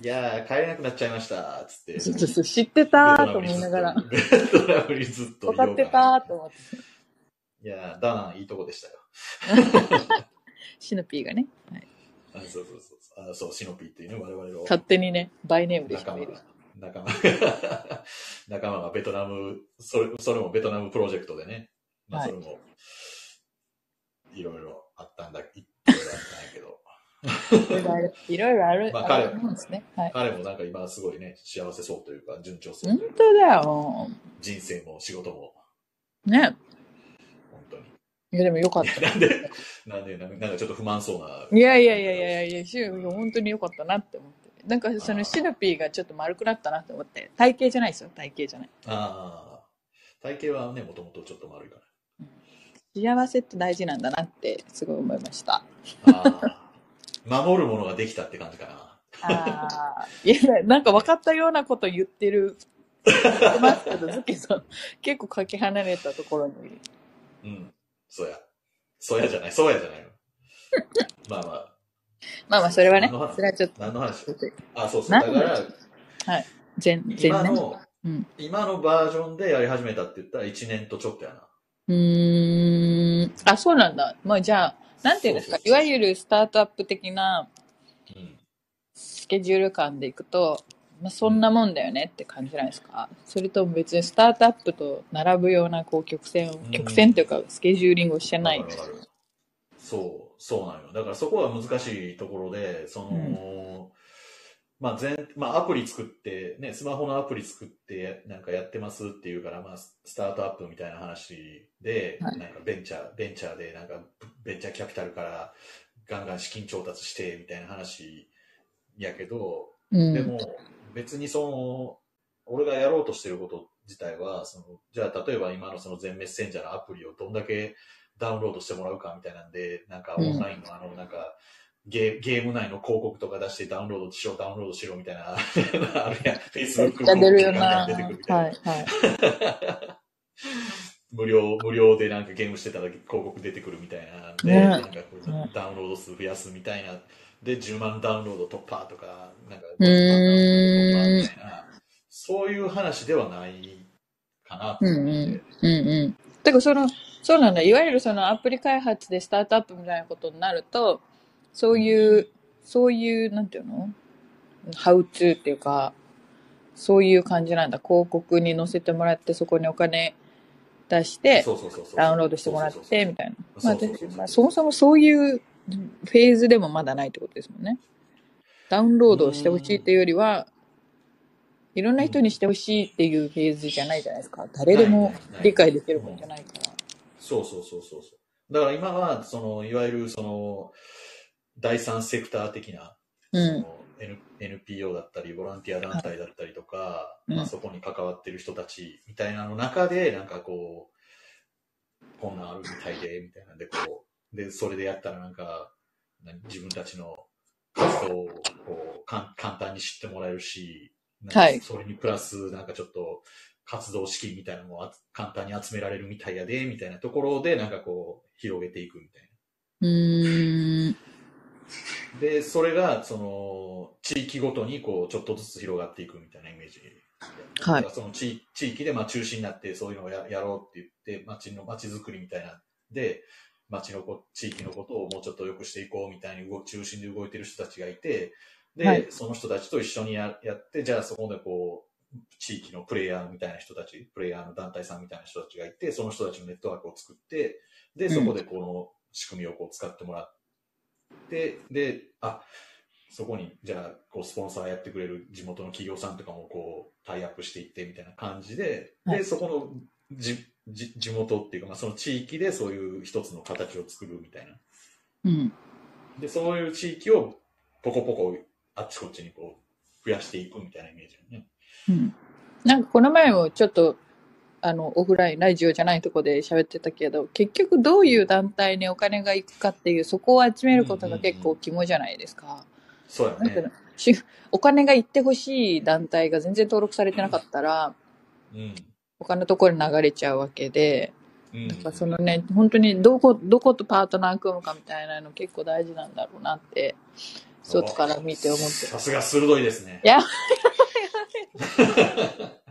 いやー、帰れなくなっちゃいました、つって。そうそうそう知ってたーと思いながら、ベトナムにずっと。分かってたーと思って。いやー、ダナンいいとこでしたよ。シノピーがね、はいあそうそうそうそう。あそう、シノピーっていうね、我々の勝手にね、バイネームで仲間人いるが。、仲間が、仲間がベトナム、それ、それもベトナムプロジェクトでね、まあはいそれも、いろいろあったんだ、いろいろあったんやけど、いろいろある。まあ彼あるんですね。はい。彼もなんか今すごいね、幸せそうというか、順調そう本当だよ。人生も仕事も、ね。いや、でもよかっいや なんで、なんで、なんかちょっと不満そうな。た。いやいやいやいやいやいや、シュ本当によかったなって思って。なんかそのシノピーがちょっと丸くなったなって思って。体型じゃないですよ、体型じゃない。ああ、体型はね、もともとちょっと丸いから。幸せって大事なんだなってすごい思いました。ああ、守るものができたって感じかな。ああ。いや、なんか分かったようなこと言ってる。言ってますけど、ズッキーさん、結構かけ離れたところに。うん。そうや。そうやじゃない、そうやじゃないよ。まあまあ、まあまあ、それはねそれはちょっと。何の話？あ、そうそう。だから、はい。全。今の、うん。今のバージョンでやり始めたって言ったら1年とちょっとやな。うーん。あ、そうなんだ。まあじゃあ、なんていうんですか？いわゆるスタートアップ的なうん。スケジュール感でいくと、まあ、そんなもんだよねって感じないですか。それとも別にスタートアップと並ぶようなこう曲線をうん。曲線というかスケジューリングをしてない。そう、そうなのよ。だからそこは難しいところで、その、まあ全、まあアプリ作って、ね、スマホのアプリ作ってなんかやってますっていうから、まあスタートアップみたいな話で、はい。なんかベンチャー、ベンチャーでなんかベンチャーキャピタルからガンガン資金調達してみたいな話やけど、うん。でも別にその、俺がやろうとしてること自体は、その、じゃあ例えば今のその全メッセンジャーのアプリをどんだけダウンロードしてもらうかみたいなんで、なんかオンラインのあの、なんか、ゲーゲーム内の広告とか出してダウンロードしろ、ダウンロードしろみたいな、あるやん。Facebook が出てくるみたいな。はい。無料、無料でなんかゲームしてたら広告出てくるみたいなんで、ねなんかダウンロード数増やすみたいな。で、10万ダウンロード突破とか、なんか、うーん50万ダウンロード突破みたいな、そういう話ではないかなとうん思って。うん。うんうん。てかその、そうなんだ。いわゆるそのアプリ開発でスタートアップみたいなことになると、そういう、そういう、なんていうの？ハウツーっていうか、そういう感じなんだ。広告に載せてもらって、そこにお金出して、ダウンロードしてもらって、みたいな。まあそもそもそういうフェーズでもまだないってことですもんね。ダウンロードをしてほしいっていうよりは、いろんな人にしてほしいっていうフェーズじゃないじゃないですか。誰でも理解できるもんじゃないから。そうそうそうそうそう。だから今は、その、いわゆるその、第三セクター的な、うん N NPO だったり、ボランティア団体だったりとか、うんまあ、そこに関わってる人たちみたいなの中で、なんかこう、こんなんあるみたいで、みたいなんで、こう、で、それでやったらなんか、何自分たちの活動をこうかん簡単に知ってもらえるし、はいそれにプラス、なんかちょっと、活動資金みたいなのもあ簡単に集められるみたいやで、みたいなところで、なんかこう、広げていくみたいな。うーん。で、それが、その、地域ごとに、こう、ちょっとずつ広がっていくみたいなイメージ。はいその地地域で、まあ、中心になって、そういうのをややろうって言って、町の、町づくりみたいな。で、町のこ、地域のことをもうちょっと良くしていこうみたいに動、中心で動いてる人たちがいて、で、はい。その人たちと一緒にややって、じゃあそこでこう、地域のプレイヤーみたいな人たち、プレイヤーの団体さんみたいな人たちがいて、その人たちのネットワークを作って、で、うん。そこでこの仕組みをこう使ってもらって、で、あ、そこに、じゃあ、こう、スポンサーやってくれる地元の企業さんとかも、こう、タイアップしていってみたいな感じで、はい。で、そこのじじ地元っていうか、まあ、その地域でそういう一つの形を作るみたいな。うん。で、そういう地域を、ポコポコ、あっちこっちにこう、増やしていくみたいなイメージだよね。うん。なんかこの前もちょっと、あの、オフライン、ラジオじゃないとこで喋ってたけど、結局どういう団体にお金が行くかっていう、そこを集めることが結構肝じゃないですか。そうやねお金が行ってほしい団体が全然登録されてなかったら、うん。他のところに流れちゃうわけで、うんだからそのね、本当にどこ、どことパートナー組むかみたいなの結構大事なんだろうなって、外から見て思ってさすが鋭いですねい。や、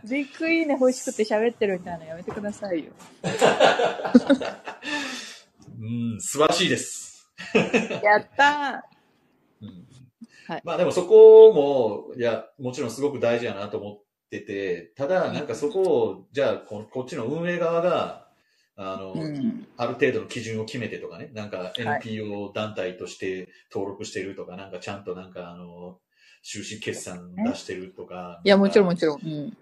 ビッグいいね欲しくて喋ってるみたいなのやめてくださいよ。うん、素晴らしいです。やったうんはいまあでもそこも、いや、もちろんすごく大事やなと思ってて、ただ、なんかそこを、じゃあこ、こっちの運営側が、あの、ーうん。ある程度の基準を決めてとかね、なんかはい NPO 団体として登録してるとか、なんかちゃんとなんかあの、収支決算出してるとか。いや、もちろんもん。ちろん。うん。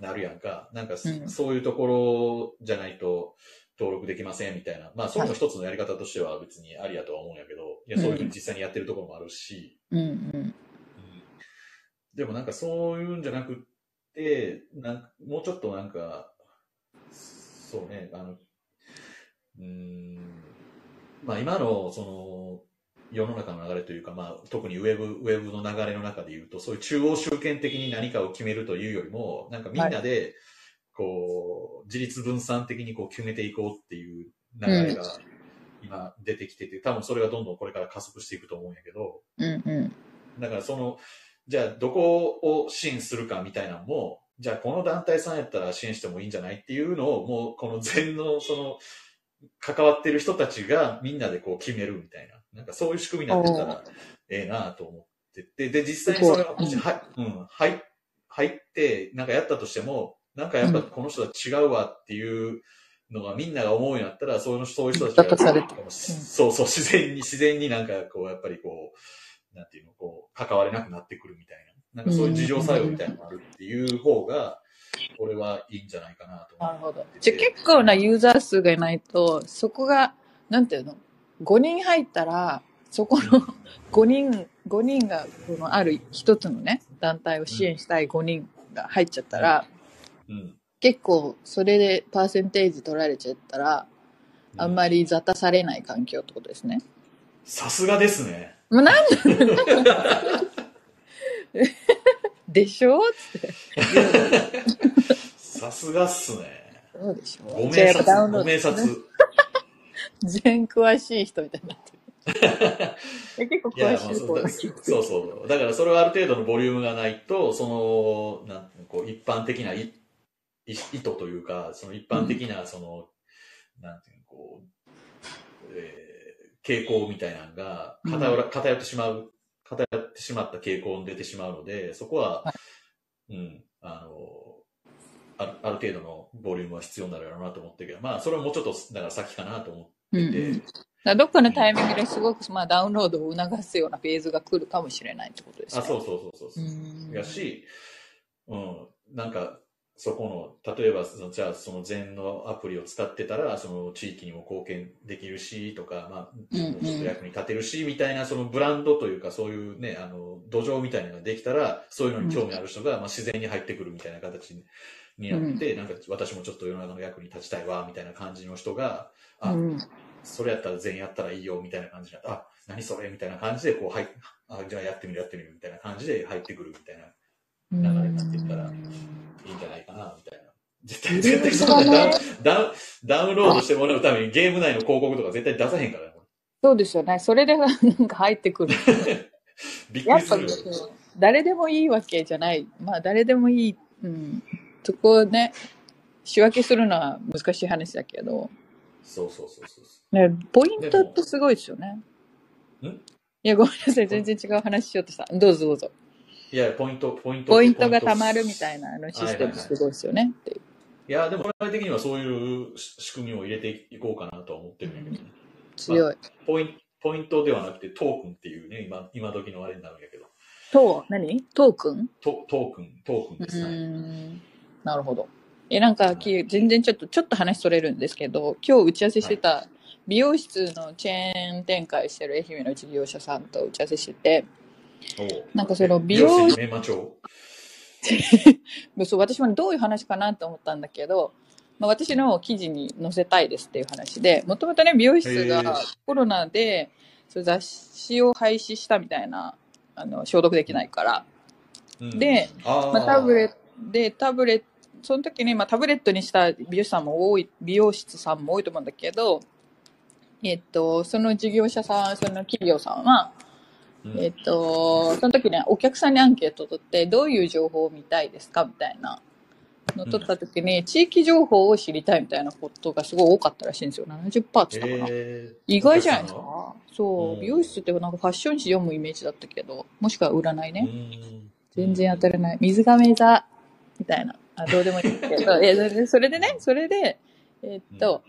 なるやんか。なんかそ,、うんそういうところじゃないと登録できませんみたいな。まあ、それも一つのやり方としては別にありやとは思うんやけど、いや、そういうふうに実際にやってるところもあるし、うんうん。うんでもなんかそういうんじゃなくなんかもうちょっとなんか、そうね、あの、うーん、まあ今のその世の中の流れというか、まあ特にウェブ、ウェブの流れの中で言うと、そういう中央集権的に何かを決めるというよりも、なんかみんなで、こう、自立分散的にこう決めていこうっていう流れが今出てきてて、多分それがどんどんこれから加速していくと思うんやけど、うんうん。だからその、じゃあどこを支援するかみたいなのも、じゃあこの団体さんやったら支援してもいいんじゃないっていうのを、もうこの前のその、関わってる人たちがみんなでこう決めるみたいな、なんかそういう仕組みになってたらええなと思ってて、で、実際にそれがもし、は、うん、入入って、なんかやったとしても、なんかやっぱこの人は違うわっていうのがみんなが思うようになったら、そういうそういう人たちが、そうそう、自然に、自然になんかこう、やっぱりこう、なんていうの、こう、関われなくなってくるみたいな。なんかそういう事情作用みたいなのがあるっていう方が、俺はいいんじゃないかなと思ってて。なるほど。じゃあ結構なユーザー数がいないと、そこが、なんていうの ?5 人入ったら、そこの5人、5人が、このある一つのね、団体を支援したい5人が入っちゃったら、うん。結構それでパーセンテージ取られちゃったら、あんまり雑多されない環境ってことですね。さすがですね。もうなんでしょ？つって。さすがっすね。そうでしょご名察っぱダウン、ロご名ードですね察。全詳しい人みたいになってる。え 結構詳まあそうだしい方だそうそう。だからそれはある程度のボリュームがないと、その、なんこう、一般的ないい意図というか、その一般的な、その、なんていうの、こう、えー傾向みたいなのが偏ら、偏ってしまう、偏ってしまった傾向に出てしまうので、そこは、はうん、あの、あるある程度のボリュームは必要になるやろうなと思ってるけど、まあ、それはもうちょっと、だから先かなと思ってて、うんうん。どっかのタイミングですごく、まあ、ダウンロードを促すようなフェーズが来るかもしれないってことですあ、ね。そうそうそうそうそう。うん。やし、うん、なんか、そこの、例えば、そのじゃあ、その禅のアプリを使ってたら、その地域にも貢献できるし、とか、まあ、役に立てるし、みたいな、そのブランドというか、そういうね、あの、土壌みたいなのができたら、そういうのに興味ある人が、まあ、自然に入ってくるみたいな形にになって、なんか、私もちょっと世の中の役に立ちたいわ、みたいな感じの人が、あ、うん。それやったら全員やったらいいよ、みたいな感じで、あ、何それみたいな感じで、こう、はい、あ、じゃあやってみる、やってみる、みたいな感じで入ってくるみたいな、流れになっていったらいいんじゃないかな、みたいな。絶対、絶対そんなダウンダウン、ダウンロードしてもらうためにゲーム内の広告とか絶対出さへんからそうですよね。それで なんか入ってくる。れびっくりするよ。誰でもいいわけじゃない。まあ誰でもいい。うん。そこをね、仕分けするのは難しい話だけど、そうそうそうそう。ね、ポイントってすごいですよね。ん？いや、ごめんなさい。全然違う話しようとした。どうぞどうぞ。いや、ポイント、ポイント。ポイントが貯まるみたいなあのシステムはいはいはいすごいですよね。っていういや、でも、本来的にはそういう仕組みを入れていこうかなとは思ってるんやけどね。強い。ポインポイントではなくてトークンっていうね、今、今時のあれになるんやけど。トー、何？トークン？トトークン、トークンうですね。なるほど。え、なんか、き全然ちょっと、ちょっと話それるんですけど、今日打ち合わせしてた美容室のチェーン展開してる愛媛の事業者さんと打ち合わせしてて、なんかそのえ美容美容師メンマ帳？そう私もどういう話かなと思ったんだけど、まあ、私の記事に載せたいですっていう話で、もともとね、美容室へがー。コロナでそう雑誌を廃止したみたいな、あの、消毒できないから。うん。で、まあ、タブレットで、タブレット、その時に、まあ、タブレットにした美容師さんも多い、美容室さんも多いと思うんだけど、えっと、その事業者さん、その企業さんは、うんえっと、その時ね、お客さんにアンケートを取って、どういう情報を見たいですかみたいなのを取った時に、地域情報を知りたいみたいなことがすごい多かったらしいんですよ。70%って言ったかな。えー意外じゃないですかそうう、ん美容室ってなんかファッション誌読むイメージだったけど、もしくは占いね。うん全然当たらない。水亀座、みたいな。あ、どうでもいいんですけど、いや、それでそれでね、それで、えーっと、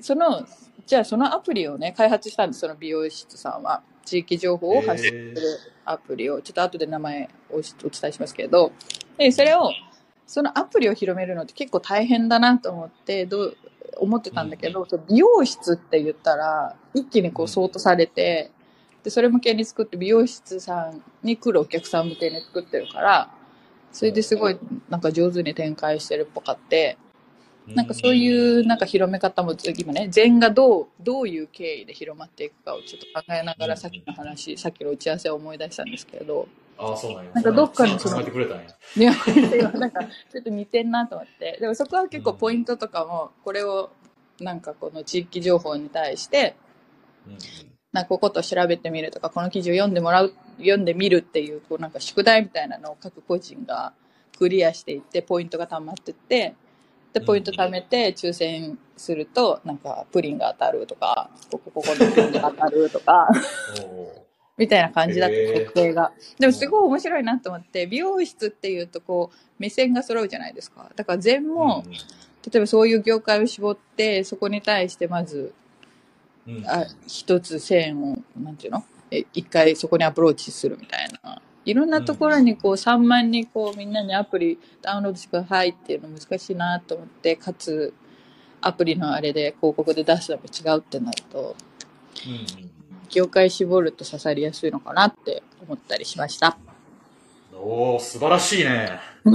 その、じゃあそのアプリをね、開発したんです、その美容室さんは。地域情報を発信するアプリを、ちょっと後で名前をお伝えしますけど、で、それを、そのアプリを広めるのって結構大変だなと思って、どう、思ってたんだけど、その美容室って言ったら、一気にこう、相当されて、で、それ向けに作って、美容室さんに来るお客さん向けに作ってるから、それですごい、なんか上手に展開してるっぽかって、なんかそういうなんか広め方も今ね、禅がどう、どういう経緯で広まっていくかをちょっと考えながらさっきの話、さっきの打ち合わせを思い出したんですけど、ああ、そうなんや。なんかどっかにその考えてくれたんや。なんかちょっと似てんなと思って、でもそこは結構ポイントとかも、これをなんかこの地域情報に対して、うんうん。なんかこことを調べてみるとか、この記事を読んでもらう、読んでみるっていう、こうなんか宿題みたいなのを各個人がクリアしていって、ポイントが溜まってって、で、ポイント貯めて抽選すると、なんかプリンが当たるとか、ここここのプリンが当たるとか、おみたいな感じだった、設定が。でもすごい面白いなと思って、美容室っていうとこう、目線が揃うじゃないですか。だから全ーも、例えばそういう業界を絞って、そこに対してまず、うんうんあ一つ線を、なんていうの？え一回そこにアプローチするみたいな。いろんなところにこう3万にこうみんなにアプリダウンロードしてくださいっていうの難しいなと思って、かつアプリのあれで広告で出すのも違うってなると、業界絞ると刺さりやすいのかなって思ったりしました。うんおー、素晴らしいね。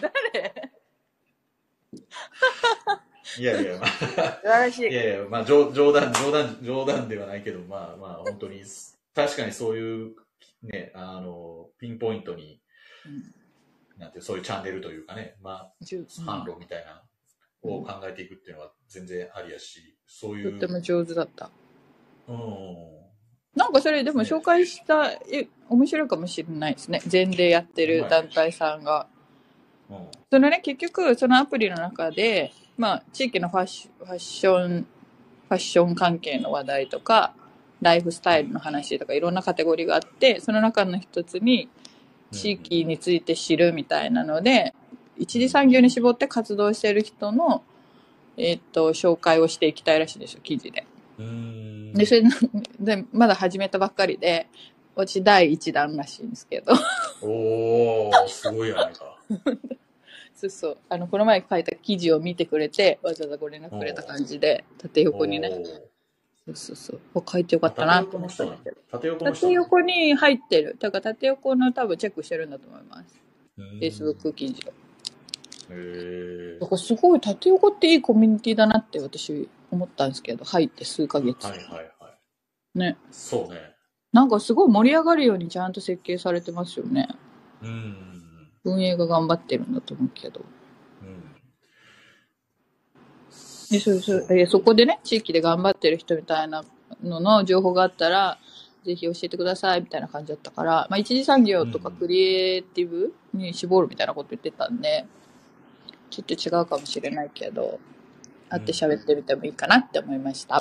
誰？いやいや、まあ、素晴らしい。やいや、まあ、冗冗談、冗談、冗談ではないけど、まあまあ、本当に、確かにそういう、ね、あの、ピンポイントに、なんていう、そういうチャンネルというかね、まあ、販路みたいな、を考えていくっていうのは全然ありやし、そういう。とっても上手だった。うん。なんかそれでも紹介した、え、面白いかもしれないですね。全でやってる団体さんが。うん。そのね、結局、そのアプリの中で、まあ、地域のファッション、ファッション関係の話題とか、ライフスタイルの話とか、いろんなカテゴリーがあって、その中の一つに、地域について知るみたいなので、一次産業に絞って活動している人の、えっと、紹介をしていきたいらしいんですよ、記事で。うん。で、それ で、まだ始めたばっかりで、私第一弾らしいんですけど、おー、すごいやないか。そうそう。あの、この前書いた記事を見てくれて、わざわざご連絡くれた感じで、縦横にね。そうそうそう。お書いてよかったなと思ったんだけど。縦横横に入ってる。だから縦横の多分チェックしてるんだと思います。うん Facebook 記事を。へだからすごい縦横っていいコミュニティだなって私思ったんですけど、入って数ヶ月。ーはいはいはい。ね。そうね。なんかすごい盛り上がるようにちゃんと設計されてますよね。うん。運営が頑張ってるんだと思うけど。うん。でそうそうえーそこでね、地域で頑張ってる人みたいなのの情報があったら、ぜひ教えてくださいみたいな感じだったから、まあ、一次産業とかうんクリエイティブに絞るみたいなこと言ってたんで、ちょっと違うかもしれないけど、会って喋ってみてもいいかなって思いました。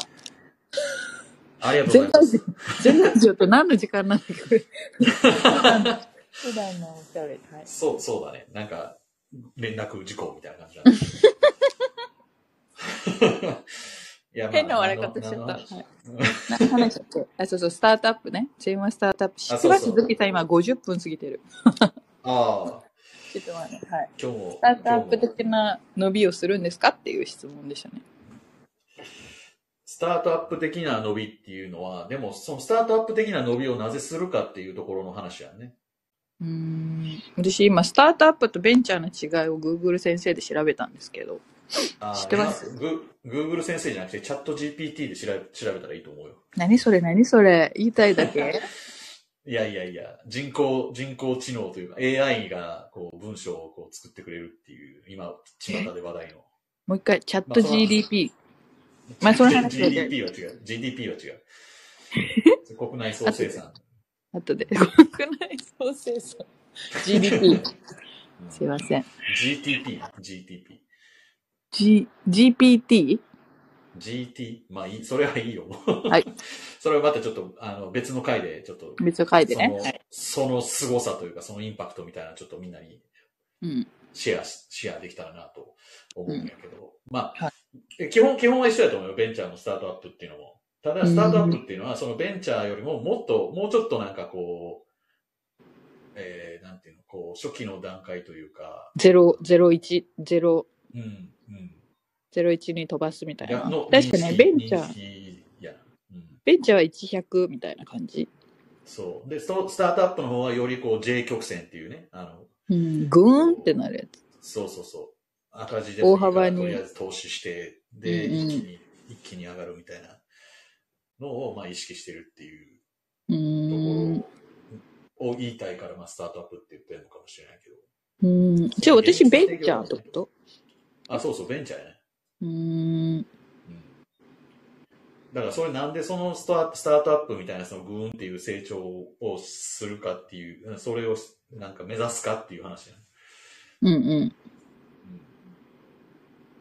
ありがとうございます。全ラジオって何の時間なんだっけ？これ。普段のおしゃべり。はい。そう、そうだね。なんか、連絡事項みたいな感じだね。いやまあ変な笑い方しちゃった。はい。何話したっけあ、そうそう、スタートアップね。チェーンはスタートアップ。知ってますズッキーさん今50分過ぎてる。ああ、ちょっと待って、はい。今日も。スタートアップ的な伸びをするんですかっていう質問でしたね。スタートアップ的な伸びっていうのは、でもそのスタートアップ的な伸びをなぜするかっていうところの話やね。うーん。私今、スタートアップとベンチャーの違いを Google 先生で調べたんですけど。あー知ってます？今グ ?Google 先生じゃなくてチャット GPT で調べ調べたらいいと思うよ。何それ？何それ？言いたいだけ？いやいやいや、人工、人工知能というか AI がこう文章をこう作ってくれるっていう、今、巷で話題の。もう一回、チャット GDP。まあその話は GDP は違う。GDP は違う。国内総生産。後で。国内総生産。GDP。すいません。GTP、GTP。G、GPT? GT、まあいい、それはいいよ。はい。それはまたちょっと、あの、別の回で、ちょっと、別の回でその、。ねはい。その凄さというか、そのインパクトみたいな、ちょっとみんなにうん。シェアし、シェアできたらなと思うんやけど、まあ、はえ基本、基本は一緒だと思うよ、ベンチャーのスタートアップっていうのも。ただ、スタートアップっていうのは、そのベンチャーよりももっと、もうちょっとなんかこう、えー、なんていうの、こう、初期の段階というか、0、01、0、うん、うん。01に飛ばすみたいな。の確かね、ベンチャ認ー。ベンチャーは1、100みたいな感じ。そう。で、スタートアップの方はよりこう J 曲線っていうね、あの、うん。グーンってなるやつ。そうそうそう。赤字で大幅にとりあえず投資して、で、うんうん一気に、一気に上がるみたいなのを、まあ意識してるっていううと。ころを言いたいから、まあスタートアップって言ってるのかもしれないけど。うん。じゃあ私ベンチャーってこと？あ、そうそう、ベンチャーやね。うーん。うん。だからそれなんでそのスタースタートアップみたいなそのグーンっていう成長をするかっていう、それをなんか目指すかっていう話やね。うんうん。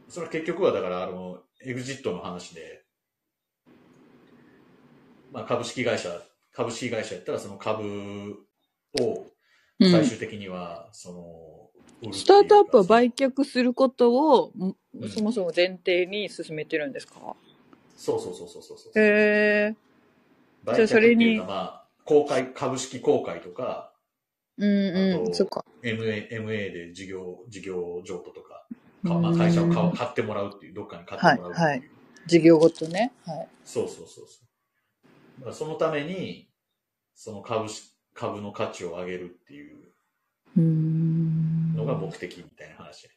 それは結局はだから、あの、エグジットの話で、まあ、株式会社、株式会社やったらその株をうん。最終的には、その、スタートアップは売却することを、んうんそもそも前提に進めてるんですか？そうそうそうそうそうそう。へえ。売却じゃあそれにまあ、公開、株式公開とか、うんうん。そっか。MA, MA で事業、事業譲渡とか、まあ、会社を買買ってもらうっていう、どっかに買ってもらうっていう。はいはい事業ごとね。はい。そうそうそうそう。そのために、その株式、株の価値を上げるっていううーん。のが目的みたいな話。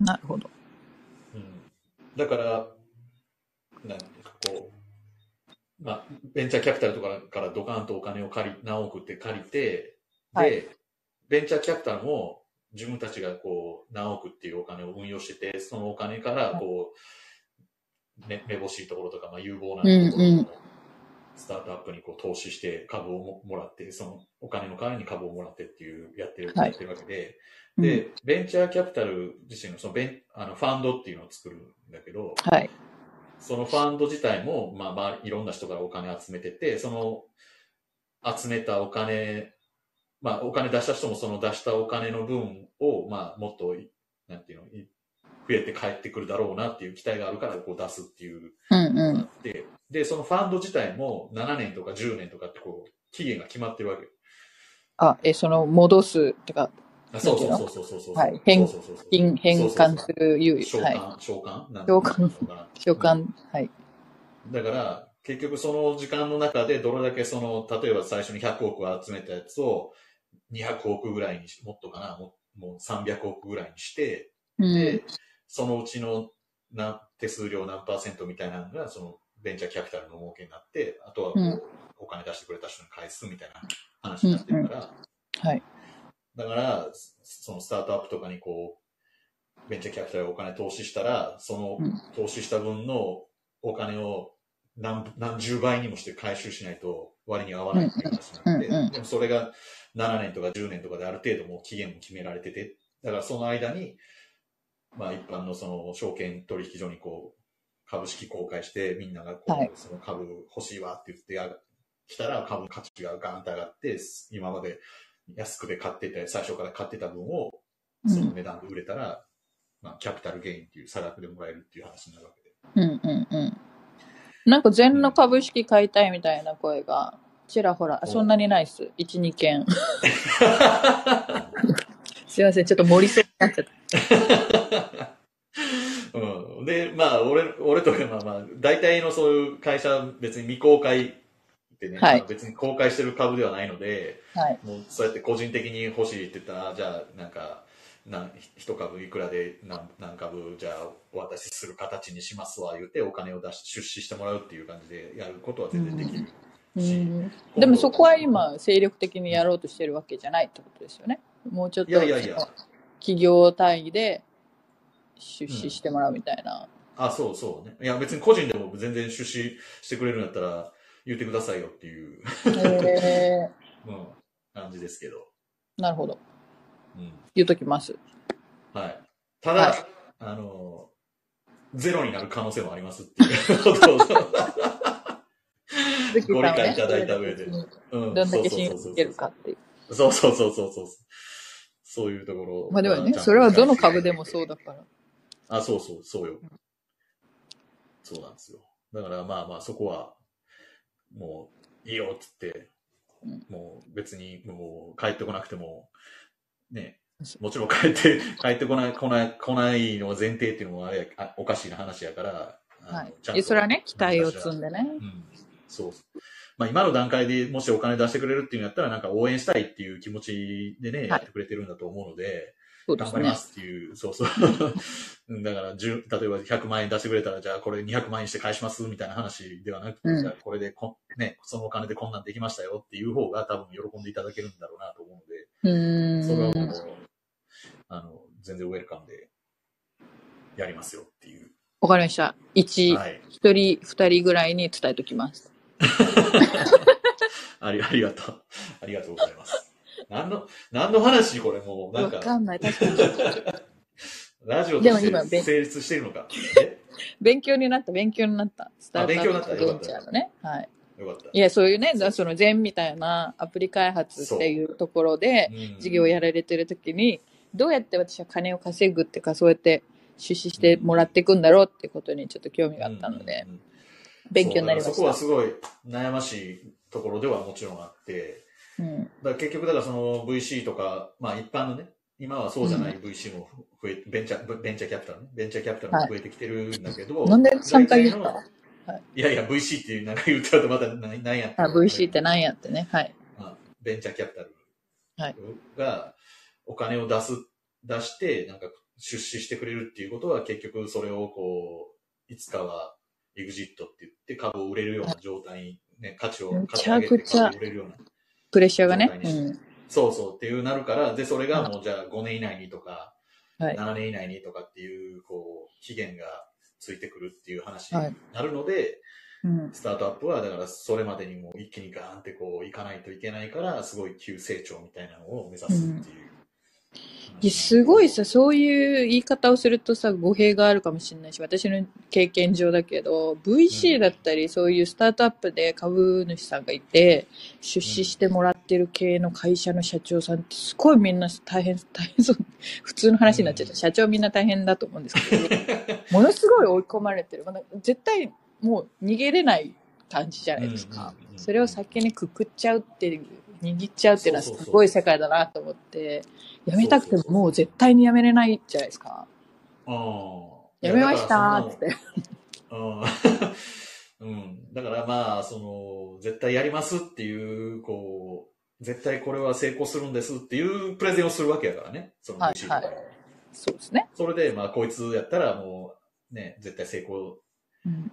なるほど。うん。だから、なんかこう、まあ、ベンチャーキャピタルとかからドカンとお金を借り、何億って借りて、はいで、ベンチャーキャピタルも自分たちがこう、何億っていうお金を運用してて、そのお金からこう、ね、めぼしいところとか、まあ、有望なところうんうんのスタートアップにこう投資して株をももらって、そのお金の代わりに株をもらってっていうやってる、ってるわけで、うんで、ベンチャーキャピタル自身のそのベンあのファンドっていうのを作るんだけど、はい。そのファンド自体も、まあまあ、いろんな人からお金集めてて、その集めたお金、まあお金出した人もその出したお金の分を、まあもっとい、なんていうの、い増えて帰ってくるだろうなっていう期待があるからこう出すっていううんうん。で、そのファンド自体も7年とか10年とかってこう、期限が決まってるわけよ。あ、え、その、戻すとか、あそうそうそうそうそうそう。はい変そうそうそうそう変変換する猶予。はい。召喚、召喚？召喚。はい。だから、結局その時間の中でどれだけその、例えば最初に100億集めたやつを200億ぐらいにし、もっとかな、もうもう300億ぐらいにして、うんで、そのうちのな手数料何パーセントみたいなのが、そのベンチャーキャピタルの儲けになって、あとはこう、うん。お金出してくれた人に返すみたいな話になってるから、はい。だから、そのスタートアップとかにこう、ベンチャーキャピタルがお金投資したら、そのうん。投資した分のお金を何何十倍にもして回収しないと割に合わないっていう話になって、うんうんでもそれが7年とか10年とかである程度もう期限も決められてて、だからその間に、まあ一般のその証券取引所にこう、株式公開してみんながその株欲しいわって言ってや来たら株の価値がガーンと上がって、今まで安くで買ってて、最初から買ってた分を、その値段で売れたら、まあ、キャピタルゲインっていう差額でもらえるっていう話になるわけで。うんうんうん。なんか全の株式買いたいみたいな声が、ちらほら、おそんなにないっす。1、2件。すいません、ちょっと盛りそうになっちゃった。うん、で、まあ、俺、俺とか、まあまあ、大体のそういう会社、別に未公開ってね、はい。まあ別に公開してる株ではないので、はい。もうそうやって個人的に欲しいって言ったら、じゃあ、なんか、なん一株いくらで何何株じゃあお渡しする形にしますわ言ってお金を出して出資してもらうっていう感じでやることは全然できるうし、ん。でもそこは今、精力的にやろうとしてるわけじゃないってことですよね。もうちょっと、いやいやいや。企業単位で出資してもらうみたいな。あ、そうそうね。いや別に個人でも全然出資してくれるんだったら言ってくださいよっていう、へうん、感じですけど。ー、なるほど。うん言うときます。はい。ただ、はいあの、ゼロになる可能性もありますっていうことをご理解いただいた上で。うんどんだけ信用できるかっていう。そうそうそうそうそう。そういうところ。まあでもね、それはどの株でもそうだから。あ、そうそう、そうよ。そうなんですよ。だからまあまあそこは、もう、いいよっつって、うんもう別にもう帰ってこなくても、ね、もちろん帰って、帰ってこない、来ない、来ないのが前提っていうのもあれやあおかしいな話やから、はいちゃん。それはね、期待を積んでね。うん、そう。まあ今の段階でもしお金出してくれるっていうんやったらなんか応援したいっていう気持ちでね、やってくれてるんだと思うので、そうですね頑張りま。すっていう、そうそう。う んだから、10例えば100万円出してくれたら、じゃあこれ200万円して返しますみたいな話ではなくて、うんじゃあこれでこ、ね、そのお金でこんなんできましたよっていう方が多分喜んでいただけるんだろうなと思うので、それはもうん。、あの、全然ウェルカムでやりますよっていう。わかりました。1、はい。一人、二人ぐらいに伝えときます。ありありがとう。ありがとうございます。何の、何の話これもう、なんか、わかんない。確かに。ラジオとして成立してるのか。え 勉強になった、勉強になった。スタートア勉強になったップベンチャーのね。はい。よかった。いや、そういうね、だその禅みたいなアプリ開発っていうところで、うん事業をやられてる時に、どうやって私は金を稼ぐっていうか、そうやって出資してもらっていくんだろうっていうことにちょっと興味があったので勉強になりました。そこはすごい悩ましいところではもちろんあって、うん。だ結局だからその VC とか、まあ一般のね、今はそうじゃない VC も増え、ベンチャー、ベンチャーキャピタルね、ベンチャーキャピタルも増えてきてるんだけど、なんで3回言った？のいやいや、VC っていうなんか言ったらまた何何やってあ、VC って何やってね。はい。まあベンチャーキャピタルはいがお金を出す、出して、なんか出資してくれるっていうことは結局それをこう、いつかはエグジットって言って株を売れるような状態に、ね、価値をめ価値を上げて株を売れるような。プレッシャーがねうん。そうそうっていうなるから、で、それがもうじゃあ5年以内にとか、はい7年以内にとかっていう、こう、期限がついてくるっていう話はいになるので、うん。スタートアップは、だからそれまでにもう一気にガーンってこう、いかないといけないから、すごい急成長みたいなのを目指すっていう話。いやすごいさ、そういう言い方をするとさ、語弊があるかもしれないし、私の経験上だけど、VC だったり、そういうスタートアップで株主さんがいて、出資してもらってる系の会社の社長さんって、すごいみんな大変、大変そう、普通の話になっちゃった。うん。社長みんな大変だと思うんですけど、ものすごい追い込まれてる。まあ絶対もう逃げれない感じじゃないですか。それを先にくくっちゃうっていう、握っちゃうっていうのはそうそうそう。すごい世界だなと思って、やめたくてももう絶対にやめれないじゃないですか。あやめましたーって。うん。うん。だからまあ、その、絶対やりますっていう、こう、絶対これは成功するんですっていうプレゼンをするわけやからね。そのはいはいそうですね。それで、まあ、こいつやったらもう、ね、絶対成功、うん。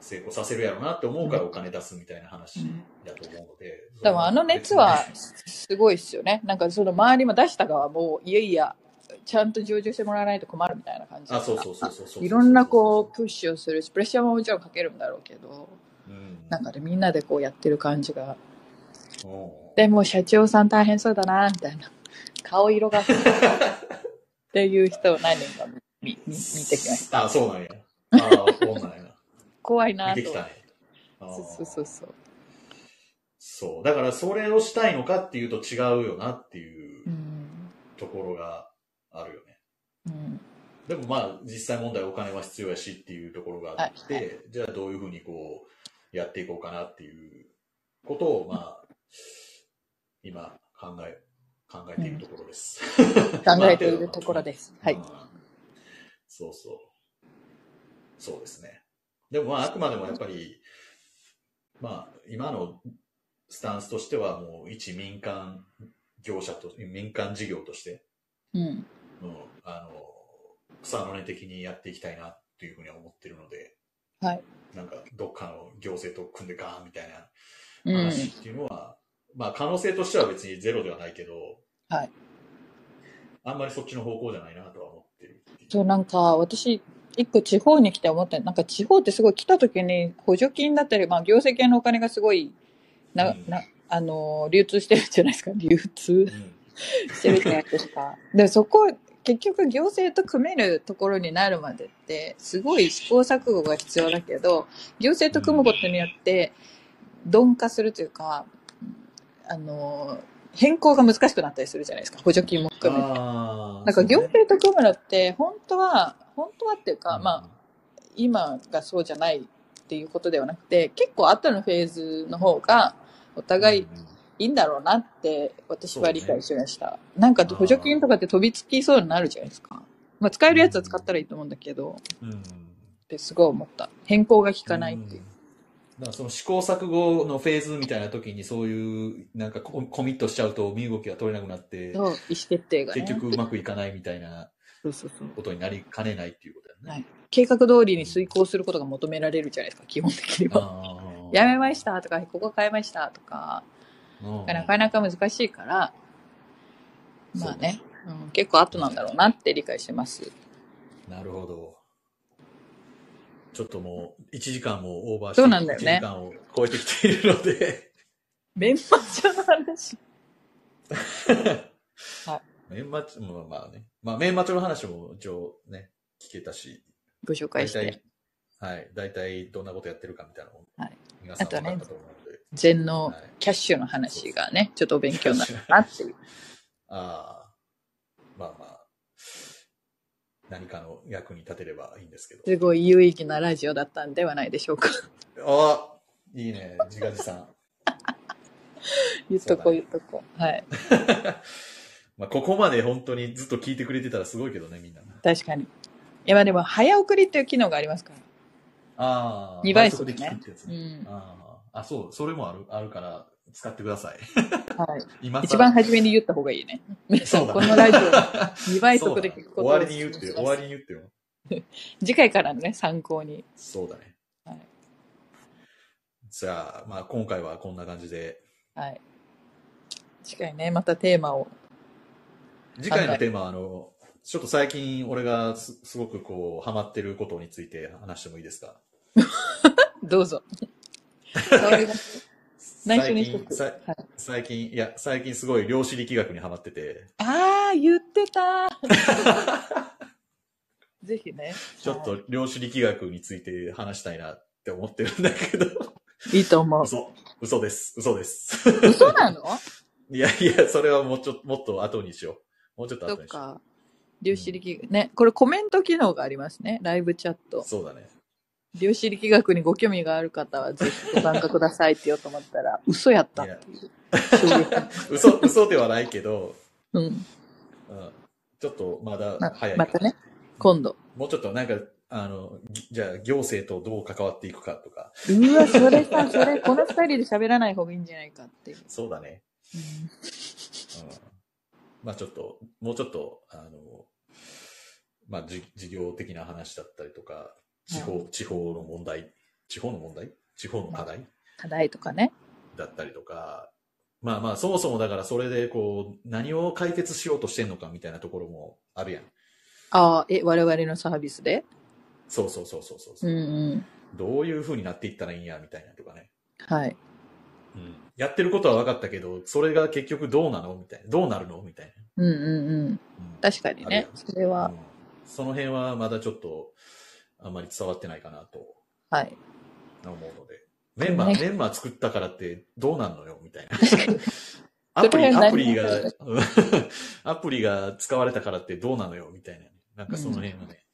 成功させるやろうなって思うからお金出すみたいな話うんだと思うので。でもあの熱はすごいですよね。なんかその周りも出した側も、いやいや、ちゃんと上場してもらわないと困るみたいな感じあ、そうそうそうそうそう。いろんなこう、プッシュをするし、プレッシャーももちろんかけるんだろうけど、うん。なんかでみんなでこうやってる感じが。うんでも社長さん大変そうだな、みたいな。顔色が。っていう人を何人か見見見てきました。あ、そうなんや。ああ、そうなんや。怖いなと見てきたね。そうそうそうそう。そう。だからそれをしたいのかっていうと違うよなっていううん。ところがあるよね。うん。でもまあ実際問題お金は必要やしっていうところがあって、はいじゃあどういうふうにこうやっていこうかなっていうことをまあ今考え、考えているところです。考えているところです。はいうん。そうそう。そうですね。でもまあ、あくまでもやっぱり、まあ、今のスタンスとしては、もう一民間業者と、民間事業として、うん。うん、あの、草の根的にやっていきたいなっていうふうには思ってるので、はい。なんか、どっかの行政と組んでガーンみたいなうん。話っていうのは、まあ、可能性としては別にゼロではないけど、はい。あんまりそっちの方向じゃないなとは思ってる。そう、なんか、私、一個地方に来て思ったなんか地方ってすごい来た時に補助金だったり、まあ、行政系のお金がすごい、な、うんな、あのー、流通してるじゃないですか。流通うんしてるじゃないですか。で、そこ、結局行政と組めるところになるまでって、すごい試行錯誤が必要だけど、行政と組むことによって、鈍化するというか、あのー、変更が難しくなったりするじゃないですか。補助金も含めて。なんか行政と組むのって、本当は、本当はっていうか、うんまあ、今がそうじゃないっていうことではなくて、結構後のフェーズの方が、お互いうんいいんだろうなって、私は理解しました。なんか補助金とかって飛びつきそうになるじゃないですか。まあ、使えるやつは使ったらいいと思うんだけど、うんってすごい思った。変更が効かないっていう。だからその試行錯誤のフェーズみたいな時にそういうなんかココミットしちゃうと身動きが取れなくなってそう、意思決定がね。結局うまくいかないみたいなそうそうそう。ことになりかねないっていうことだよね。はい計画通りに遂行することが求められるじゃないですか、基本的には。やめましたとか、ここ変えましたとか、うんなかなか難しいから、まあね、うん、結構後なんだろうなって理解してます。なるほど。ちょっともう1時間もオーバーしてそうなんだよね。1時間を超えてきているので。メンマーの話。メンマチョ、まあまあね。まあ、メンマチョの話も一応ね、聞けたし、ご紹介して。はい、大体どんなことやってるかみたいなのも、はい。皆さんあとね分かったと思うのキャッシュの話がね、ちょっとお勉強になるなっていう。ああ、まあまあ、何かの役に立てればいいんですけど。すごい有意義なラジオだったんではないでしょうか。あいいね、自画自賛。言っとこう言っとこう。はい。まあ、ここまで本当にずっと聞いてくれてたらすごいけどね、みんな。確かに。今でも早送りっていう機能がありますから。ああ。二倍速で聞くってやつね。うんああ。あ、そう、それもある、あるから、使ってください。はい。今更一番初めに言った方がいいね。皆さん、このラジオ、2倍速で聞くこと終わりに言ってよ、終わりに言ってよ。次回からのね、参考に。そうだね。はい。じゃあ、まあ今回はこんな感じで、はい。次回ね、またテーマを。次回のテーマは、あの、ちょっと最近俺がすすごくこう、ハマってることについて話してもいいですか？どうぞ。それが内緒にしとく。最近い、最近、いや、最近すごい量子力学にハマってて、ああ、言ってた。ぜひね。ちょっと量子力学について話したいなって思ってるんだけど、いいと思う。嘘、嘘です、嘘です。嘘なの？いやいや、それはもうちょっと、もっと後にしよう。もうちょっと後にしよそっか。量子力学。ね、これコメント機能がありますね。ライブチャットう。。そうだね。量子力学にご興味がある方はぜひご参加くださいって言おうと思ったら、嘘やったっていう。嘘、嘘ではないけど、うん。うん、ちょっとまだま早いかまたね、今度。もうちょっとなんか、あの、ぎじゃあ行政とどう関わっていくかとか、うわ、それさ、それ、この二人で喋らない方がいいんじゃないかっていう。そうだね。うんうん、まあちょっと、もうちょっと、あの、まあじ事業的な話だったりとか、地方、地方の問題、地方の問題？地方の課題？課題とかね。だったりとか、まあまあそもそもだからそれでこう、何を解決しようとしてんのかみたいなところもあるやん。ああ、え、我々のサービスで？そうそうそうそうそうう。んうん。どういう風になっていったらいいんや、みたいなとかね。はい。うん。やってることは分かったけど、それが結局どうなの？みたいな。どうなるの？みたいうんうんうん。な。うん確かにね。それうは、んその辺はまだちょっと、あんまり伝わってないかなとはい。思うので。メンバー、ねメンバー作ったからってどうなんのよ？みたいな。アプリ、アプリが アプリが使われたからってどうなのよ？みたいな。なんかその辺はね。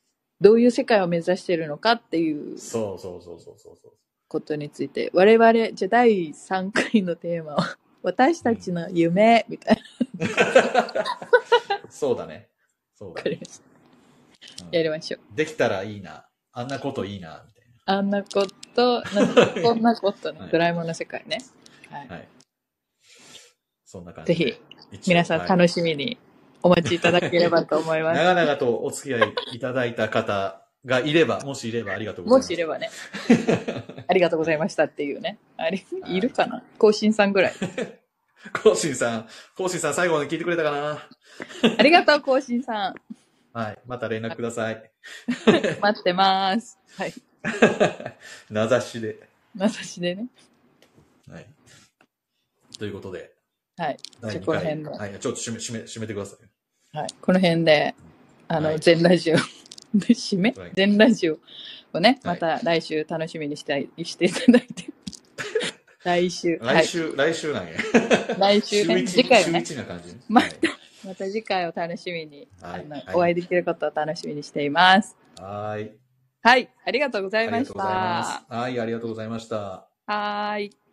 どういう世界を目指しているのかっていうそうそうそうそうそうそう。ことについて、我々、じゃあ第3回のテーマは、私たちの夢、みたいな。そうだね。そうだねやりましょう。できたらいいな。あんなこといいな、みたいあんなこと、なんかこんなことね はい。ドラえもんの世界ね。はいな。。はい。そんな感じで。ぜひ皆さんはい楽しみにお待ちいただければと思います。長々とお付き合いいただいた方がいれば、もしいればありがとうございます。もしいればね、ありがとうございましたっていうね。あれ、はいいるかな？更新さんぐらい。コーシンさん、コーシンさん最後まで聞いてくれたかな？ありがとう、更新さん。はい。また連絡ください。待ってます。はい。名指しで。名指しでね。はい。ということで、はい。第2じゃあこの回。辺ではい。ちょっと締め、締め、締めてください。はい。この辺で、あの、はい全ラジオ、締め？はい全ラジオをね、はいまた来週楽しみにしたい、していただいて。来週。はい。来週、来週なんや。来週ね。一次回。週一な感じ？まはいまた次回を楽しみに、はいお会いできることを楽しみにしています。はーい。はい。ありがとうございましたす。。はい、ありがとうございました。はーい。